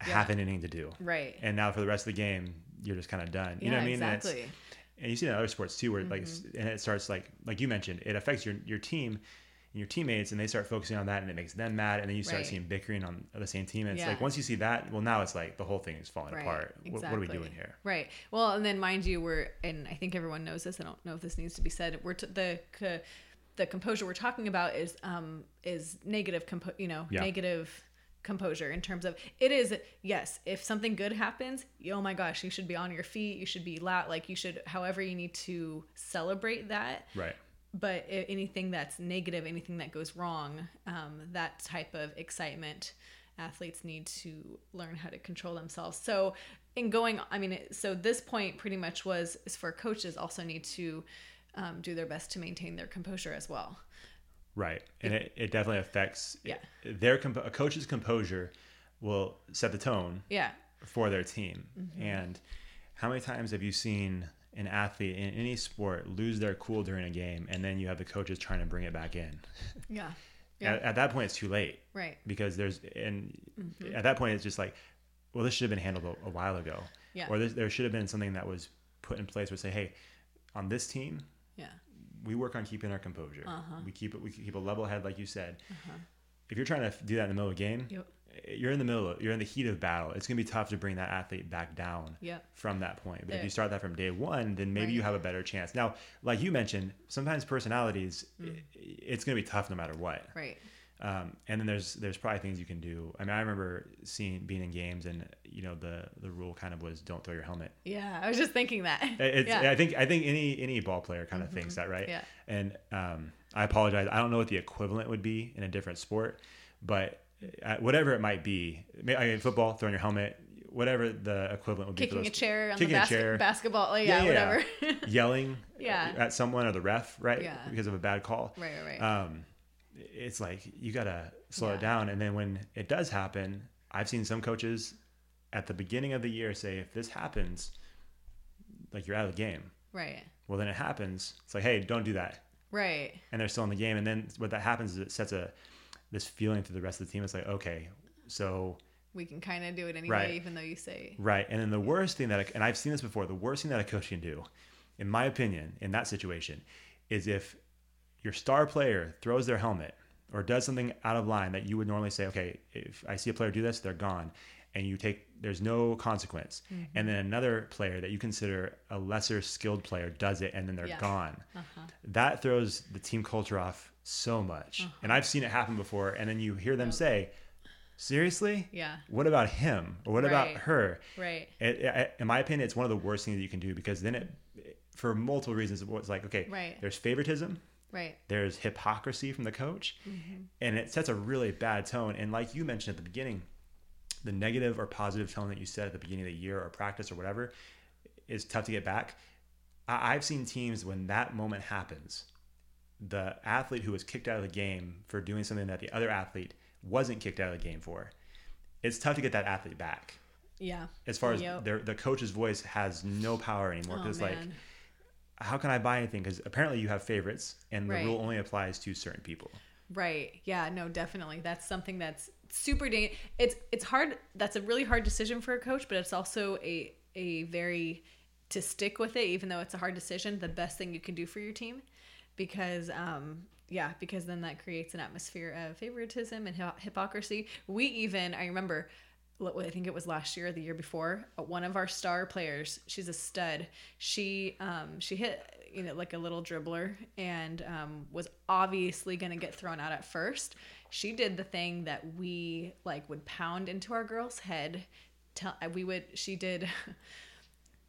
half Yeah. an inning to do. Right. And now for the rest of the game, you're just kind of done. You know what I mean? And exactly. Mm-hmm. and you see it in other sports too, where like, and it starts like, like you mentioned, it affects your your team and your teammates, and they start focusing on that, and it makes them mad, and then you start Right. seeing bickering on the same team, and it's Yeah. like once you see that, well, now it's like the whole thing is falling apart. What, what are we doing here? Right. Well, and then mind you, we're and I think everyone knows this. I don't know if this needs to be said. We're t- the c- the composure we're talking about is um is negative compo- you know Yeah. negative composure in terms of it is yes if something good happens oh my gosh you should be on your feet you should be loud like you should however you need to celebrate that Right. But anything that's negative anything that goes wrong um, that type of excitement athletes need to learn how to control themselves so in going i mean so this point pretty much was is for coaches also need to um, do their best to maintain their composure as well Right. And it, it definitely affects Yeah. their a coach's composure will set the tone yeah for their team. Mm-hmm. And how many times have you seen an athlete in any sport lose their cool during a game, and then you have the coaches trying to bring it back in? yeah (laughs) yeah At, at that point, it's too late right because there's and Mm-hmm. at that point, it's just like, well, this should have been handled a, a while ago, Yeah. or this, there should have been something that was put in place where say, hey, on this team, yeah we work on keeping our composure. Uh-huh. We keep it. We keep a level head, like you said. Uh-huh. If you're trying to do that in the middle of a game, Yep. You're in the middle. Of, you're in the heat of battle. It's gonna be tough to bring that athlete back down Yep. from that point. But if you start that from day one, then maybe you have a better chance. Now, like you mentioned, sometimes personalities, Mm. it's gonna be tough no matter what. right Um, and then there's there's probably things you can do. I mean, I remember seeing being in games, and you know the the rule kind of was don't throw your helmet. yeah i was just thinking that It's, yeah. Mm-hmm. I think I think any any ball player kind of thinks that, right? Yeah. And um, I apologize. I don't know what the equivalent would be in a different sport, but whatever it might be, I mean, football, throwing your helmet, whatever the equivalent would be. kicking a chair on kicking the a chair, basketball like, yeah, whatever (laughs) yelling (laughs) Yeah. at someone or the ref, right? Yeah. Because of a bad call. right right right Um, it's like you gotta slow it down, and then when it does happen, I've seen some coaches at the beginning of the year say, if this happens, like you're out of the game. right Well, then it happens. It's like, hey, don't do that, right and they're still in the game. And then what that happens is it sets a this feeling through the rest of the team. It's like, okay, so we can kind of do it anyway Right. even though you say right. And then the worst thing that, I, and I've seen this before, the worst thing that a coach can do, in my opinion, in that situation, is if your star player throws their helmet or does something out of line that you would normally say, okay, if I see a player do this, they're gone. And you take, there's no consequence. Mm-hmm. And then another player that you consider a lesser skilled player does it and then they're Yeah. gone. Uh-huh. That throws the team culture off so much. Uh-huh. And I've seen it happen before. And then you hear them say, seriously? Yeah. What about him? Or what about her? right It, it, in my opinion, it's one of the worst things that you can do because then it, for multiple reasons, it's like, okay, Right. there's favoritism, right there's hypocrisy from the coach, Mm-hmm. and it sets a really bad tone. And like you mentioned at the beginning, the negative or positive tone that you said at the beginning of the year or practice or whatever is tough to get back. I, I've seen teams when that moment happens, the athlete who was kicked out of the game for doing something that the other athlete wasn't kicked out of the game for it's tough to get that athlete back. Yeah. As far as Yep. their the coach's voice has no power anymore Oh, because like how can I buy anything? Because apparently you have favorites, and the Right. rule only applies to certain people. Right. Yeah, no, definitely. That's something that's super da- it's it's hard that's a really hard decision for a coach, but it's also a a very to stick with it even though it's a hard decision, the best thing you can do for your team because um yeah, because then that creates an atmosphere of favoritism and hypocrisy. We even I remember I think it was last year or the year before. uh, One of our star players, she's a stud. She um she hit you know like a little dribbler and um, was obviously going to get thrown out at first. She did the thing that we like would pound into our girl's head. Tell we would she did. (laughs)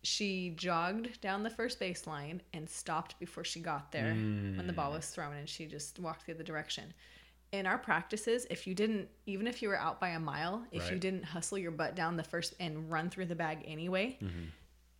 She jogged down the first baseline and stopped before she got there when the ball was thrown, and she just walked the other direction in our practices, if you didn't, even if you were out by a mile, if you didn't hustle your butt down the first and run through the bag anyway, Mm-hmm.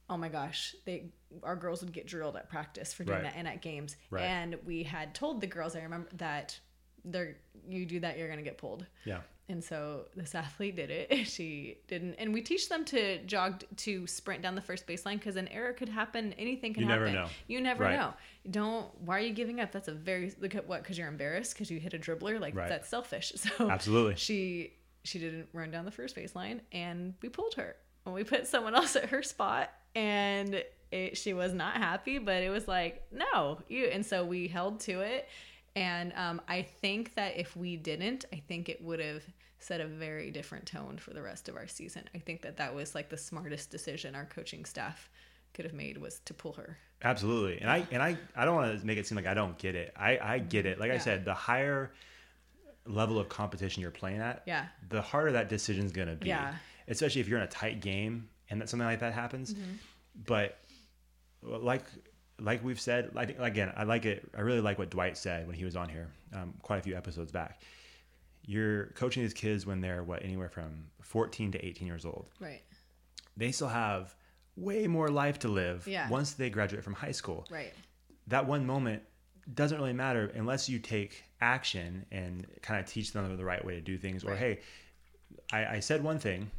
oh my gosh, they our girls would get drilled at practice for doing Right. that and at games. Right. And we had told the girls, I remember that they're you do that, you're gonna get pulled. Yeah. And so this athlete did it. (laughs) She didn't, and we teach them to jog to sprint down the first baseline because an error could happen. Anything can happen. You never know. You never Right. know. Don't. Why are you giving up? That's a very look at what because you're embarrassed because you hit a dribbler. Like Right. that's selfish. (laughs) So Absolutely. she she didn't run down the first baseline, and we pulled her. And we put someone (laughs) else at her spot, and it, she was not happy. But it was like no, you. And so we held to it. And um, I think that if we didn't, I think it would have set a very different tone for the rest of our season. I think that that was like the smartest decision our coaching staff could have made was to pull her. Absolutely. And I and I I don't want to make it seem like I don't get it. I I get it. Like I said, the higher level of competition you're playing at, Yeah. the harder that decision's gonna be. Yeah. Especially if you're in a tight game and that something like that happens. Mm-hmm. But like like we've said, again, I like it. I really like what Dwight said when he was on here, um, quite a few episodes back. You're coaching these kids when they're what anywhere from 14 to 18 years old. Right. They still have way more life to live Yeah. once they graduate from high school Right. that one moment doesn't really matter unless you take action and kind of teach them the right way to do things. Or hey, I, I said one thing.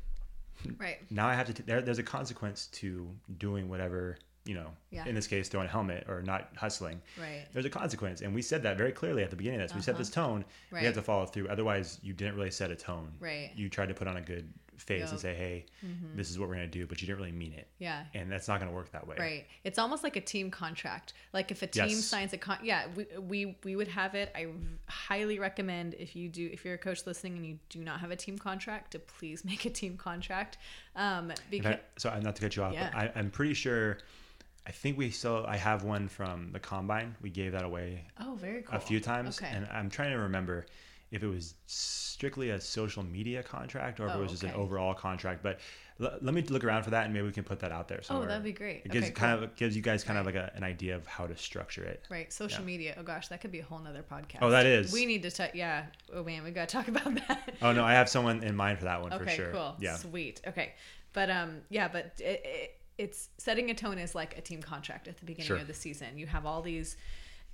Right. Now I have to. T- there, there's a consequence to doing whatever you know. Yeah. In this case, throwing a helmet or not hustling. Right. There's a consequence, and we said that very clearly at the beginning of this. We set this tone. Right. We Uh-huh. Have to follow through. Otherwise, you didn't really set a tone. Right. You tried to put on a good face and say, "Hey, this is what we're gonna do," but you didn't really mean it. Yeah. And that's not gonna work that way. Right. It's almost like a team contract. Like if a team Yes. signs a con, yeah, we, we we would have it. I highly recommend if you do, if you're a coach listening and you do not have a team contract, to please (laughs) make a team contract. Um, because fact, so I'm not to cut you off, Yeah. but I, I'm pretty sure. I think we still. I have one from the combine. We gave that away oh, very cool. a few times, Okay. and I'm trying to remember if it was strictly a social media contract or if it Oh, was just an overall contract. But l- let me look around for that, and maybe we can put that out there. Somewhere. Oh, that'd be great. It gives Okay, kind cool. of gives you guys kind of like a, an idea of how to structure it. Right, social Yeah. media. Oh gosh, that could be a whole nother podcast. Oh, that is. We need to talk. Yeah. Oh man, we got to talk about (laughs) that. Oh no, I have someone in mind for that one for sure. cool. Yeah. Sweet. Okay, but um, yeah, but it, it, it's setting a tone is like a team contract at the beginning Sure. of the season. You have all these,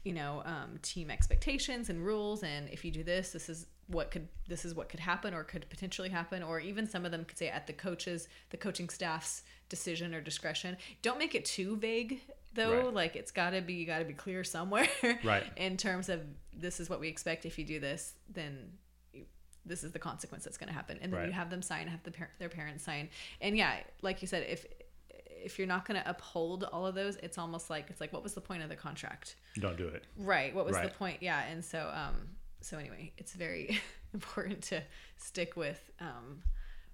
you know, um, team expectations and rules, and if you do this, this is what could this is what could happen or could potentially happen, or even some of them could say at the coaches, the coaching staff's decision or discretion. Don't make it too vague though. Right. Like it's got to be you got to be clear somewhere. (laughs) Right. In terms of this is what we expect. If you do this, then this is the consequence that's going to happen and then Right. you have them sign have the par- their parents sign and yeah like you said if if you're not going to uphold all of those it's almost like it's like what was the point of the contract Don't do it. right what was Right. the point yeah and so um so anyway it's very (laughs) important to stick with um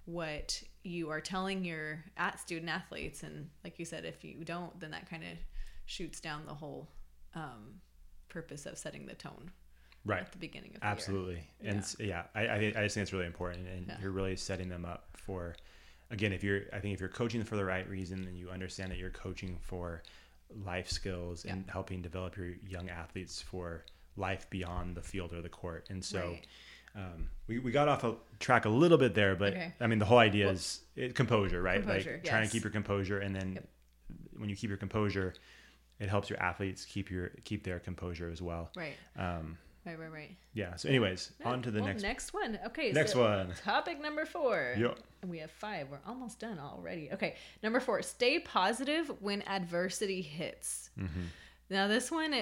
what you are telling your at student athletes and like you said if you don't then that kind of shoots down the whole um purpose of setting the tone Right. at the beginning of the year. Absolutely. And s- yeah, I, I, I just think it's really important. And Yeah. you're really setting them up for, again, if you're, I think if you're coaching for the right reason and you understand that you're coaching for life skills and helping develop your young athletes for life beyond the field or the court. And so, Right. um, we, we got off a track a little bit there, but Okay. I mean, the whole idea is it, composure, right? Composure, like trying to keep your composure. And then when you keep your composure, it helps your athletes keep your, keep their composure as well. right Um, Right, right, right. Yeah. So, anyways, on to the Well, next. next one. Okay. Next so one. Topic number four. Yep. We have five. We're almost done already. Okay. Number four. Stay positive when adversity hits. Mm-hmm. Now this one,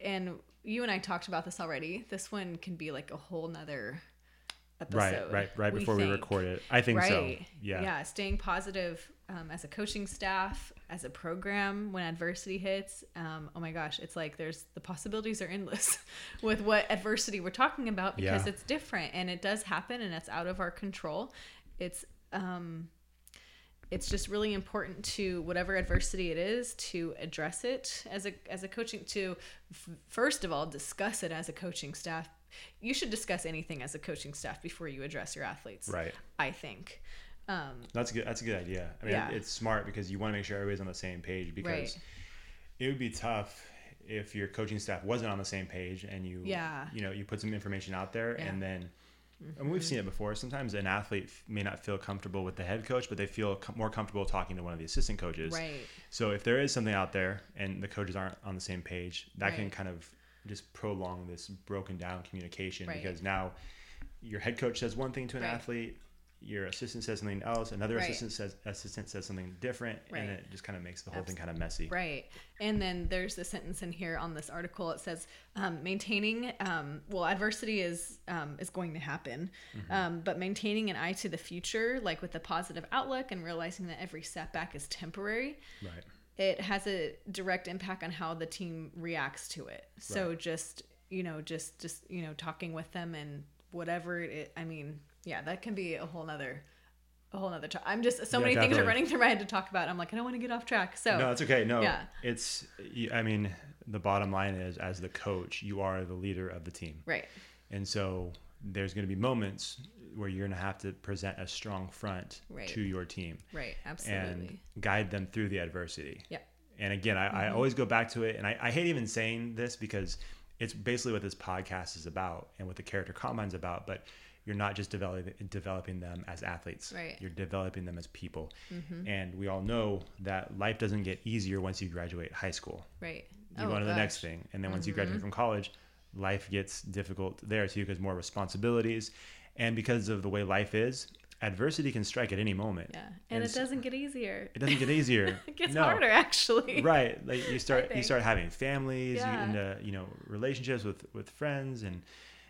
and you and I talked about this already. This one can be like a whole nother episode. right, right before we think. record it. I think so. Yeah. Yeah. Staying positive um, as a coaching staff, as a program, when adversity hits. Um, oh my gosh, it's like there's the possibilities are endless (laughs) with what adversity we're talking about because Yeah. it's different and it does happen and it's out of our control. It's um, it's just really important to whatever adversity it is to address it as a as a coaching to f- first of all discuss it as a coaching staff you should discuss anything as a coaching staff before you address your athletes Right. i think um, That's a good. That's a good idea. I mean, Yeah. it's smart because you want to make sure everybody's on the same page. Because Right. it would be tough if your coaching staff wasn't on the same page and you, Yeah. you know, you put some information out there Yeah. Mm-hmm. and then. And we've seen it before. Sometimes an athlete may not feel comfortable with the head coach, but they feel com- more comfortable talking to one of the assistant coaches. Right. So if there is something out there and the coaches aren't on the same page, that can kind of just prolong this broken down communication Right. because now your head coach says one thing to an Right. athlete, your assistant says something else, another Right. assistant says assistant says something different, and it just kind of makes the whole thing kind of messy. right and then there's the sentence in here on this article it says um, maintaining um, well adversity is um, is going to happen Mm-hmm. um, but maintaining an eye to the future like with a positive outlook and realizing that every setback is temporary Right. It has a direct impact on how the team reacts to it. So Right. just you know, just just you know, talking with them and whatever it. I mean, yeah, that can be a whole nother, a whole nother. To- I'm just so Yeah, many things are running through my head to talk about. I'm like, I don't want to get off track. So No, it's okay. No, Yeah. it's. I mean, the bottom line is, as the coach, you are the leader of the team, right, and so there's going to be moments where you're going to have to present a strong front Right. to your team right, Absolutely. and guide them through the adversity. Yeah. And again, I, I always go back to it, and I, I hate even saying this because it's basically what this podcast is about and what the character combine's about. But you're not just developing developing them as athletes. Right. You're developing them as people. And we all know that life doesn't get easier once you graduate high school. Right. You Oh, go on to the next. Mm-hmm. thing, and then once you graduate from college, life gets difficult there too because more responsibilities, and because of the way life is, adversity can strike at any moment. Yeah, and, it doesn't get easier. It doesn't get easier. (laughs) It gets No. harder actually. right like you (laughs) start you start having families you Yeah. get into you know relationships with with friends and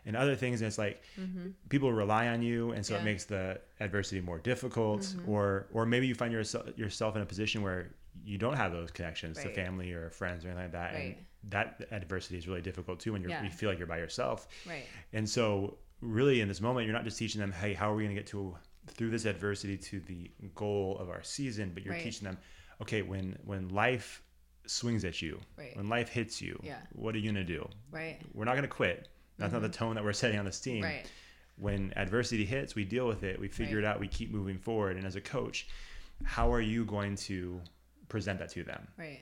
and other things and it's like Mm-hmm. people rely on you and so Yeah. it makes the adversity more difficult Mm-hmm. or or maybe you find yourself yourself in a position where you don't have those connections to family or friends or anything like that Right. and that adversity is really difficult too when you're, Yeah. you feel like you're by yourself Right. and so really in this moment you're not just teaching them hey how are we going to get to through this adversity to the goal of our season but you're Right. teaching them okay when when life swings at you Right. when life hits you Yeah. what are you going to do Right. we're not going to quit that's not the tone that we're setting on this team Mm-hmm. Right. when adversity hits we deal with it we figure Right. it out we keep moving forward and as a coach how are you going to present that to them Right.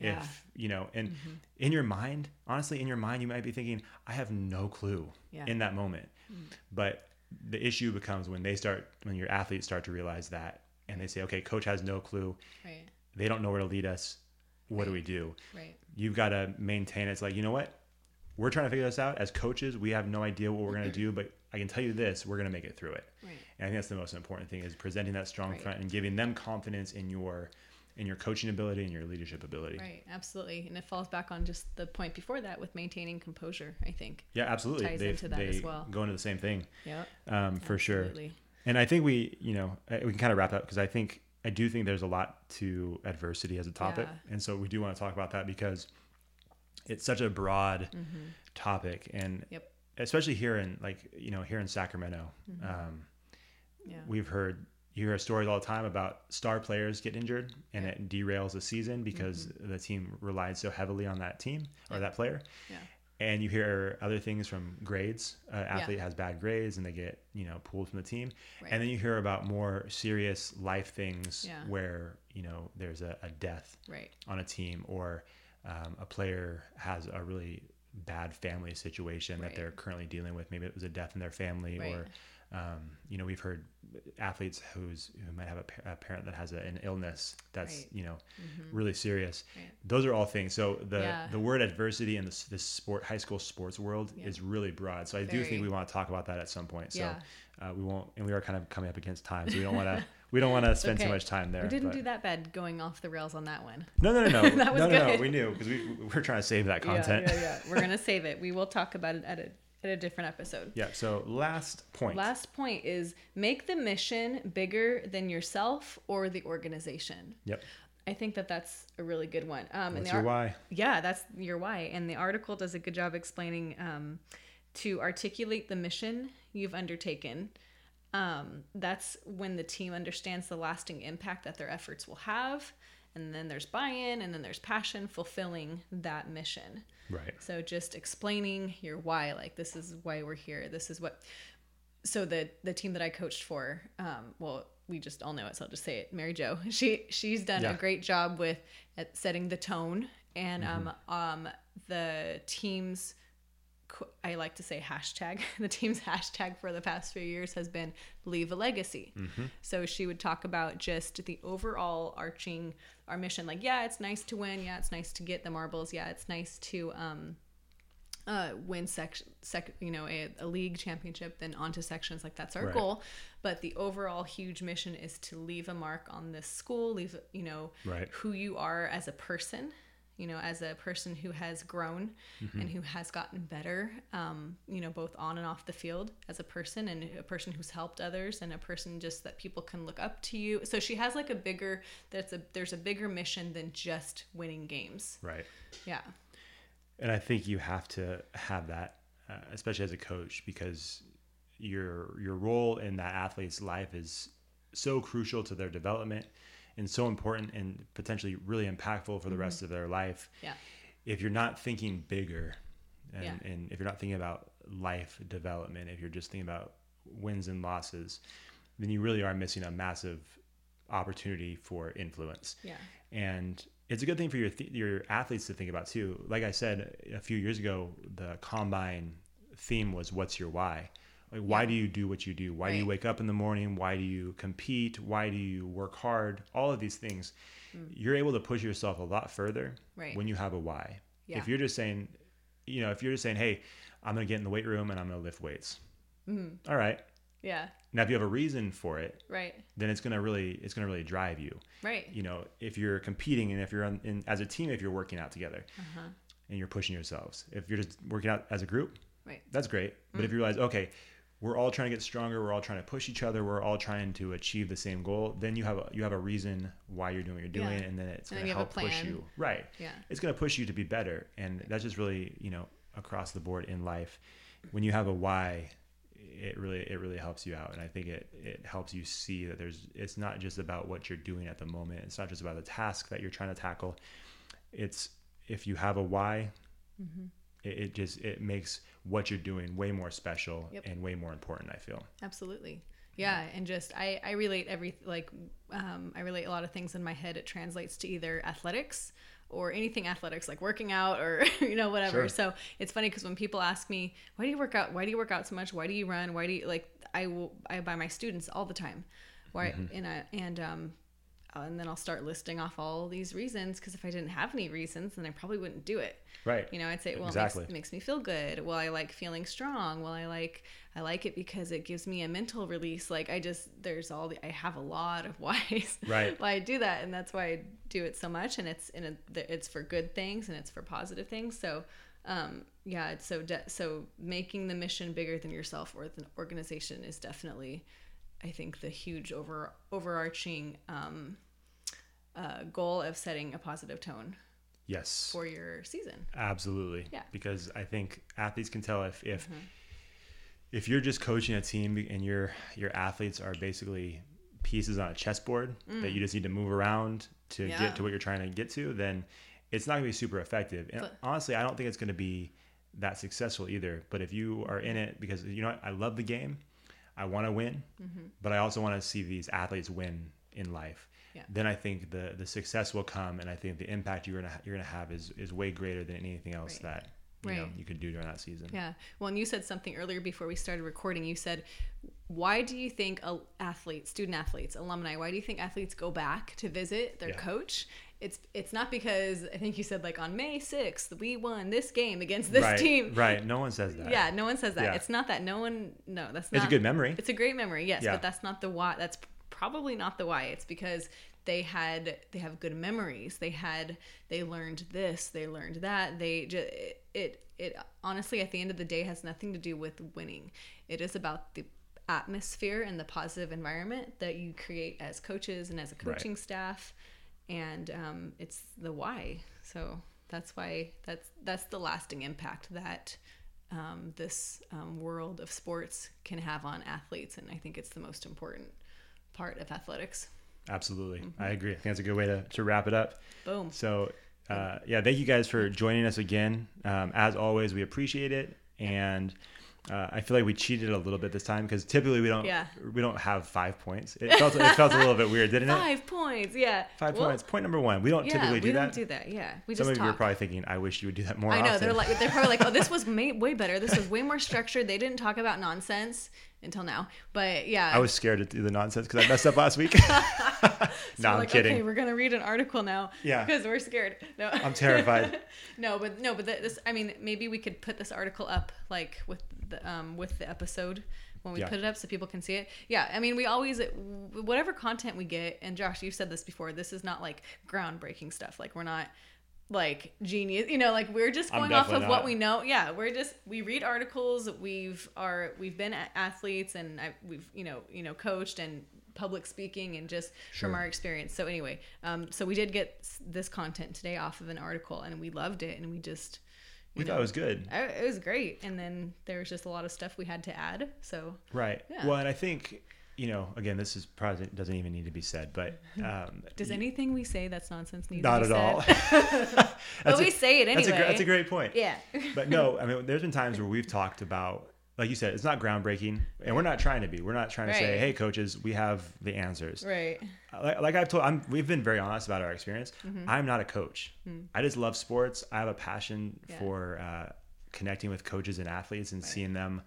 Yeah. Mm-hmm. if you know and in your mind honestly in your mind you might be thinking i have no clue Yeah. in that moment but the issue becomes when they start when your athletes start to realize that and they say okay coach has no clue Right. they don't know where to lead us what do we do Right. you've got to maintain it. it's like you know what we're trying to figure this out as coaches we have no idea what we're going to (clears throat) do but i can tell you this we're going to make it through it Right. and i think that's the most important thing is presenting that strong Right. front and giving them confidence in your in your coaching ability and your leadership ability Right, absolutely. And it falls back on just the point before that with maintaining composure, I think. Yeah, absolutely. ties they into that as well. go into the same thing Yep. um, for sure. And I think we, you know, we can kind of wrap up because I think I do think there's a lot to adversity as a topic, Yeah. and so we do want to talk about that because it's such a broad topic, and Mm-hmm. Yep. especially here in like you know here in Sacramento, um, Mm-hmm. Yeah. we've heard you hear stories all the time about star players get injured and it derails the season because the team relied so heavily on that team or that player Yeah. and you hear other things from grades uh, athlete has bad grades and they get you know pulled from the team Right. and then you hear about more serious life things Yeah. where you know there's a, a death Right. on a team or um, a player has a really bad family situation Right. that they're currently dealing with maybe it was a death in their family or Um, you know, we've heard athletes who's who might have a, pa- a parent that has a, an illness that's Right. you know really serious. Right. Those are all things. So the Yeah. the word adversity in this this sport high school sports world Yeah. is really broad. So I do think we want to talk about that at some point. So Yeah. uh, we won't, and we are kind of coming up against time, so we don't want to (laughs) we don't want to spend too much time there. We didn't but- do that bad going off the rails on that one. No, no, no, no, (laughs) That was no, no, no. We knew because we we're trying to save that content. Yeah, yeah, yeah. We're gonna save it. We will talk about it at a at a different episode. Yeah, So last point. Last point is make the mission bigger than yourself or the organization. Yep. I think that that's a really good one. Um, and What's the your why? Yeah, that's your why. And the article does a good job explaining um, to articulate the mission you've undertaken. Um, that's when the team understands the lasting impact that their efforts will have. And then there's buy in, and then there's passion fulfilling that mission. Right. So just explaining your why, like this is why we're here. This is what. So the the team that I coached for, um, well, we just all know it, so I'll just say it. Mary Jo, (laughs) she she's done Yeah. a great job with at setting the tone and um um the team's. I like to say hashtag. (laughs) The team's hashtag for the past few years has been leave a legacy. So she would talk about just the overall arching our mission. Like, yeah, it's nice to win. Yeah, it's nice to get the marbles. Yeah, it's nice to um, uh, win section, sec, you know, a, a league championship. Then onto sections. Like that's our Right. goal. But the overall huge mission is to leave a mark on this school. Leave, you know, Right. who you are as a person. You know, as a person who has grown Mm-hmm. and who has gotten better, um, you know, both on and off the field as a person and a person who's helped others and a person just that people can look up to you. So she has like a bigger, that's a, there's a bigger mission than just winning games. Right. Yeah. And I think you have to have that, uh, especially as a coach, because your your role in that athlete's life is so crucial to their development and so important and potentially really impactful for the mm-hmm. rest of their life. Yeah. If you're not thinking bigger, and, Yeah. and if you're not thinking about life development, if you're just thinking about wins and losses, then you really are missing a massive opportunity for influence. Yeah. and it's a good thing for your th- your athletes to think about too. Like I said a few years ago, the combine theme was "What's your why?" Like, why do you do what you do? Why do you wake up in the morning? Why do you compete? Why do you work hard? All of these things, you're able to push yourself a lot further Mm. Right. when you have a why. Yeah. If you're just saying, you know, if you're just saying, "Hey, I'm gonna get in the weight room and I'm gonna lift weights," Mm-hmm. all right. Yeah. Now, if you have a reason for it, Right. then it's gonna really it's gonna really drive you Right. you know if you're competing and if you're on, in, as a team if you're working out together Uh-huh. and you're pushing yourselves if you're just working out as a group Right. that's great but if Mm. you realize okay we're all trying to get stronger we're all trying to push each other we're all trying to achieve the same goal then you have a, you have a reason why you're doing what you're doing Yeah. and then it's going to you have a help push you right Yeah. it's going to push you to be better and that's just really you know across the board in life when you have a why it really it really helps you out and i think it it helps you see that there's it's not just about what you're doing at the moment it's not just about the task that you're trying to tackle it's if you have a why Mm-hmm. It, it just it makes what you're doing way more special Yep. and way more important i feel Absolutely. Yeah, and just I I relate every like um, I relate a lot of things in my head. It translates to either athletics or anything athletics, like working out or (laughs) you know whatever. Sure. So it's funny because when people ask me, "Why do you work out? Why do you work out so much? Why do you run? Why do you like?" I will I buy my students all the time. Why Mm-hmm. and I and um and then I'll start listing off all these reasons because if I didn't have any reasons, then I probably wouldn't do it. right You know, I'd say, well, Exactly. it makes, makes me feel good. Well, I like feeling strong. Well, I like I like it because it gives me a mental release. Like I just there's all the I have a lot of (laughs) whys Right. why I do that, and that's why I do it so much. And it's in a it's for good things and it's for positive things. So. Um, yeah, it's so de- so making the mission bigger than yourself or the organization is definitely, I think, the huge over overarching um, uh, goal of setting a positive tone yes for your season. Absolutely. Yeah. Because I think athletes can tell if if Mm-hmm. if you're just coaching a team and your your athletes are basically pieces on a chessboard that you just need to move around to Mm. Yeah. get to what you're trying to get to, then it's not going to be super effective. And But- honestly, I don't think it's going to be that successful either. But if you are in it because you know I love the game, I want to win, Mm-hmm. but I also want to see these athletes win in life. Yeah. Then I think the the success will come, and I think the impact you're gonna you're gonna have is is way greater than anything else Right. that you know you could do during that season. Yeah. Well, and you said something earlier before we started recording. You said, "Why do you think a- athletes, student athletes, alumni, why do you think athletes go back to visit their Yeah. coach?" It's it's not because I think you said like on May sixth we won this game against this right, team. right. No one says that. Yeah, no one says that. Yeah. It's not that. No one. No, that's not. It's a good memory. It's a great memory. Yes, Yeah. but that's not the why. That's probably not the why. It's because they had they have good memories. They had they learned this. They learned that. They just it, it it honestly at the end of the day has nothing to do with winning. It is about the atmosphere and the positive environment that you create as coaches and as a Right. coaching staff and um, it's the why so that's why that's that's the lasting impact that um, this um, world of sports can have on athletes and i think it's the most important part of athletics Absolutely. Mm-hmm. I agree. I think that's a good way to, to wrap it up. boom So, uh, yeah, thank you guys for joining us again. Um, as always, we appreciate it. And uh, I feel like we cheated a little bit this time because typically we don't Yeah. we don't have five points. It felt it felt a little bit weird, didn't it? five points yeah Five Well, points. Point number one. We don't yeah typically do we that. don't do that yeah we Some just of you are probably thinking, "I wish you would do that more I know often." they're like they're probably like, oh, this (laughs) was ma- way better. This was way more structured. They didn't talk about nonsense until now, but yeah, I was scared to do the nonsense because I messed up last week. (laughs) (laughs) So no, I'm like, kidding. Okay, we're gonna read an article now. Yeah. because we're scared. No, I'm terrified. (laughs) no, but no, but this. I mean, maybe we could put this article up like with the um with the episode when we Yeah. put it up so people can see it. Yeah, I mean, we always whatever content we get, and Josh, you've said this before. This is not like groundbreaking stuff. Like we're not like genius you know like we're just going off of definitely what we know yeah we're just we read articles we've are we've been athletes and I, we've you know you know coached and public speaking and just from our experience so anyway um so we did get this content today off of an article and we loved it and we just we thought it was good. I- it was great and then there was just a lot of stuff we had to add so Right. Yeah. Well, and I think you know, again, this is probably doesn't even need to be said, but (laughs) um, does anything we say that's nonsense need not to be said? Not at said? all. (laughs) (laughs) but we say it anyway That's a, that's a great point. yeah But no, I mean, there's been times where we've talked about, like you said, it's not groundbreaking, and we're not trying to be. We're not trying to say, "Hey, coaches, we have the answers." right Like, like I've told, I'm, we've been very honest about our experience. Mm-hmm. I'm not a coach. I just love sports. I have a passion. Yeah. for uh, connecting with coaches and athletes and seeing them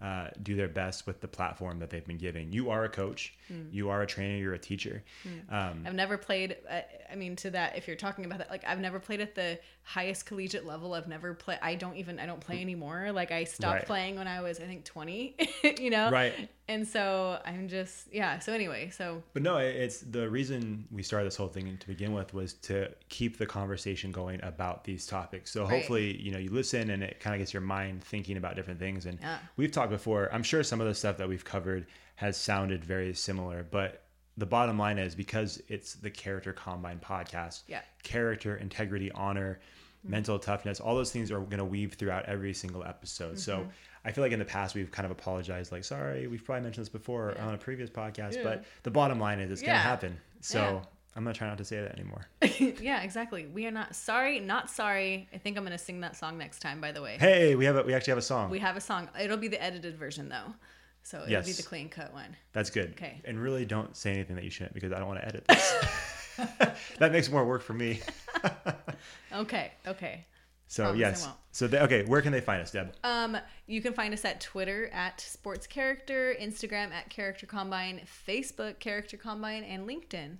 uh, do their best with the platform that they've been given. You are a coach. Hmm. You are a trainer. You're a teacher. Um, I've never played. uh, I mean, to that, if you're talking about that, like I've never played at the highest collegiate level. I've never played. I don't even. I don't play anymore. Like I stopped Right. playing when I was, I think, 20. (laughs) you know. Right. And so I'm just yeah. So anyway, so But no, it's the reason we started this whole thing to begin with was to keep the conversation going about these topics. So Right. hopefully, you know, you listen and it kind of gets your mind thinking about different things. And Yeah. we've talked before. I'm sure some of the stuff that we've covered has sounded very similar, but the bottom line is because it's the Character Combine podcast. Yeah. Character, integrity, honor, mental toughness, all those things are going to weave throughout every single episode. So Mm-hmm. I feel like in the past we've kind of apologized, like, sorry, we've probably mentioned this before Yeah. on a previous podcast, Yeah. but the bottom line is it's going to happen. So. I'm to try not to say that anymore. (laughs) yeah, exactly. We are not sorry, not sorry. I think I'm gonna sing that song next time. By the way, Hey, we have a, we actually have a song. we have a song. It'll be the edited version though, so it'll be the clean cut one. That's good. Okay. And really don't say anything that you shouldn't because I don't want to edit this. (laughs) that makes more work for me. (laughs) Okay, okay. So Promise yes. So they, okay, where can they find us, Deb? Um, you can find us at Twitter at Sports Character, Instagram at Character Combine, Facebook Character Combine, and LinkedIn.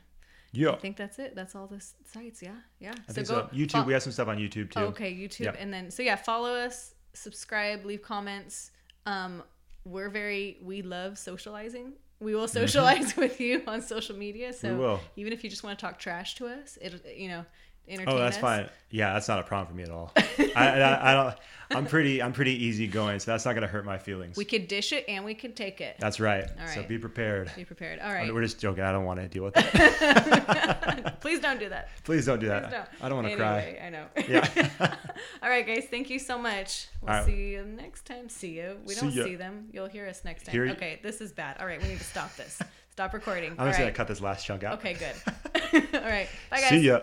Yeah. I think that's it. That's all the sites. Yeah, yeah. I think so. YouTube, we have some stuff on YouTube too. Okay, YouTube, Yep. and then so yeah, follow us, subscribe, leave comments. Um, we're very we love socializing. We will socialize (laughs) with you on social media. So Mm-hmm. even if you just want to talk trash to us, it you know entertain Oh, that's us. fine. Yeah, that's not a problem for me at all. I, I, I don't. I'm pretty. I'm pretty easy-going, so that's not gonna hurt my feelings. We could dish it and we could take it. that's right. All So be prepared. Be prepared. All right. We're just joking. I don't want to deal with (laughs) that. (laughs) Please don't do that. Please don't do that. Don't. I don't want to Anyway, I know. Yeah. (laughs) All right, guys. Thank you so much. We'll right. see you next time. See you. We See don't ya. see them. You'll hear us next time. Okay, this is bad. All right, we need to stop this. Stop recording. I'm All just right. gonna cut this last chunk out. Okay, good. All right. Bye, guys. See ya.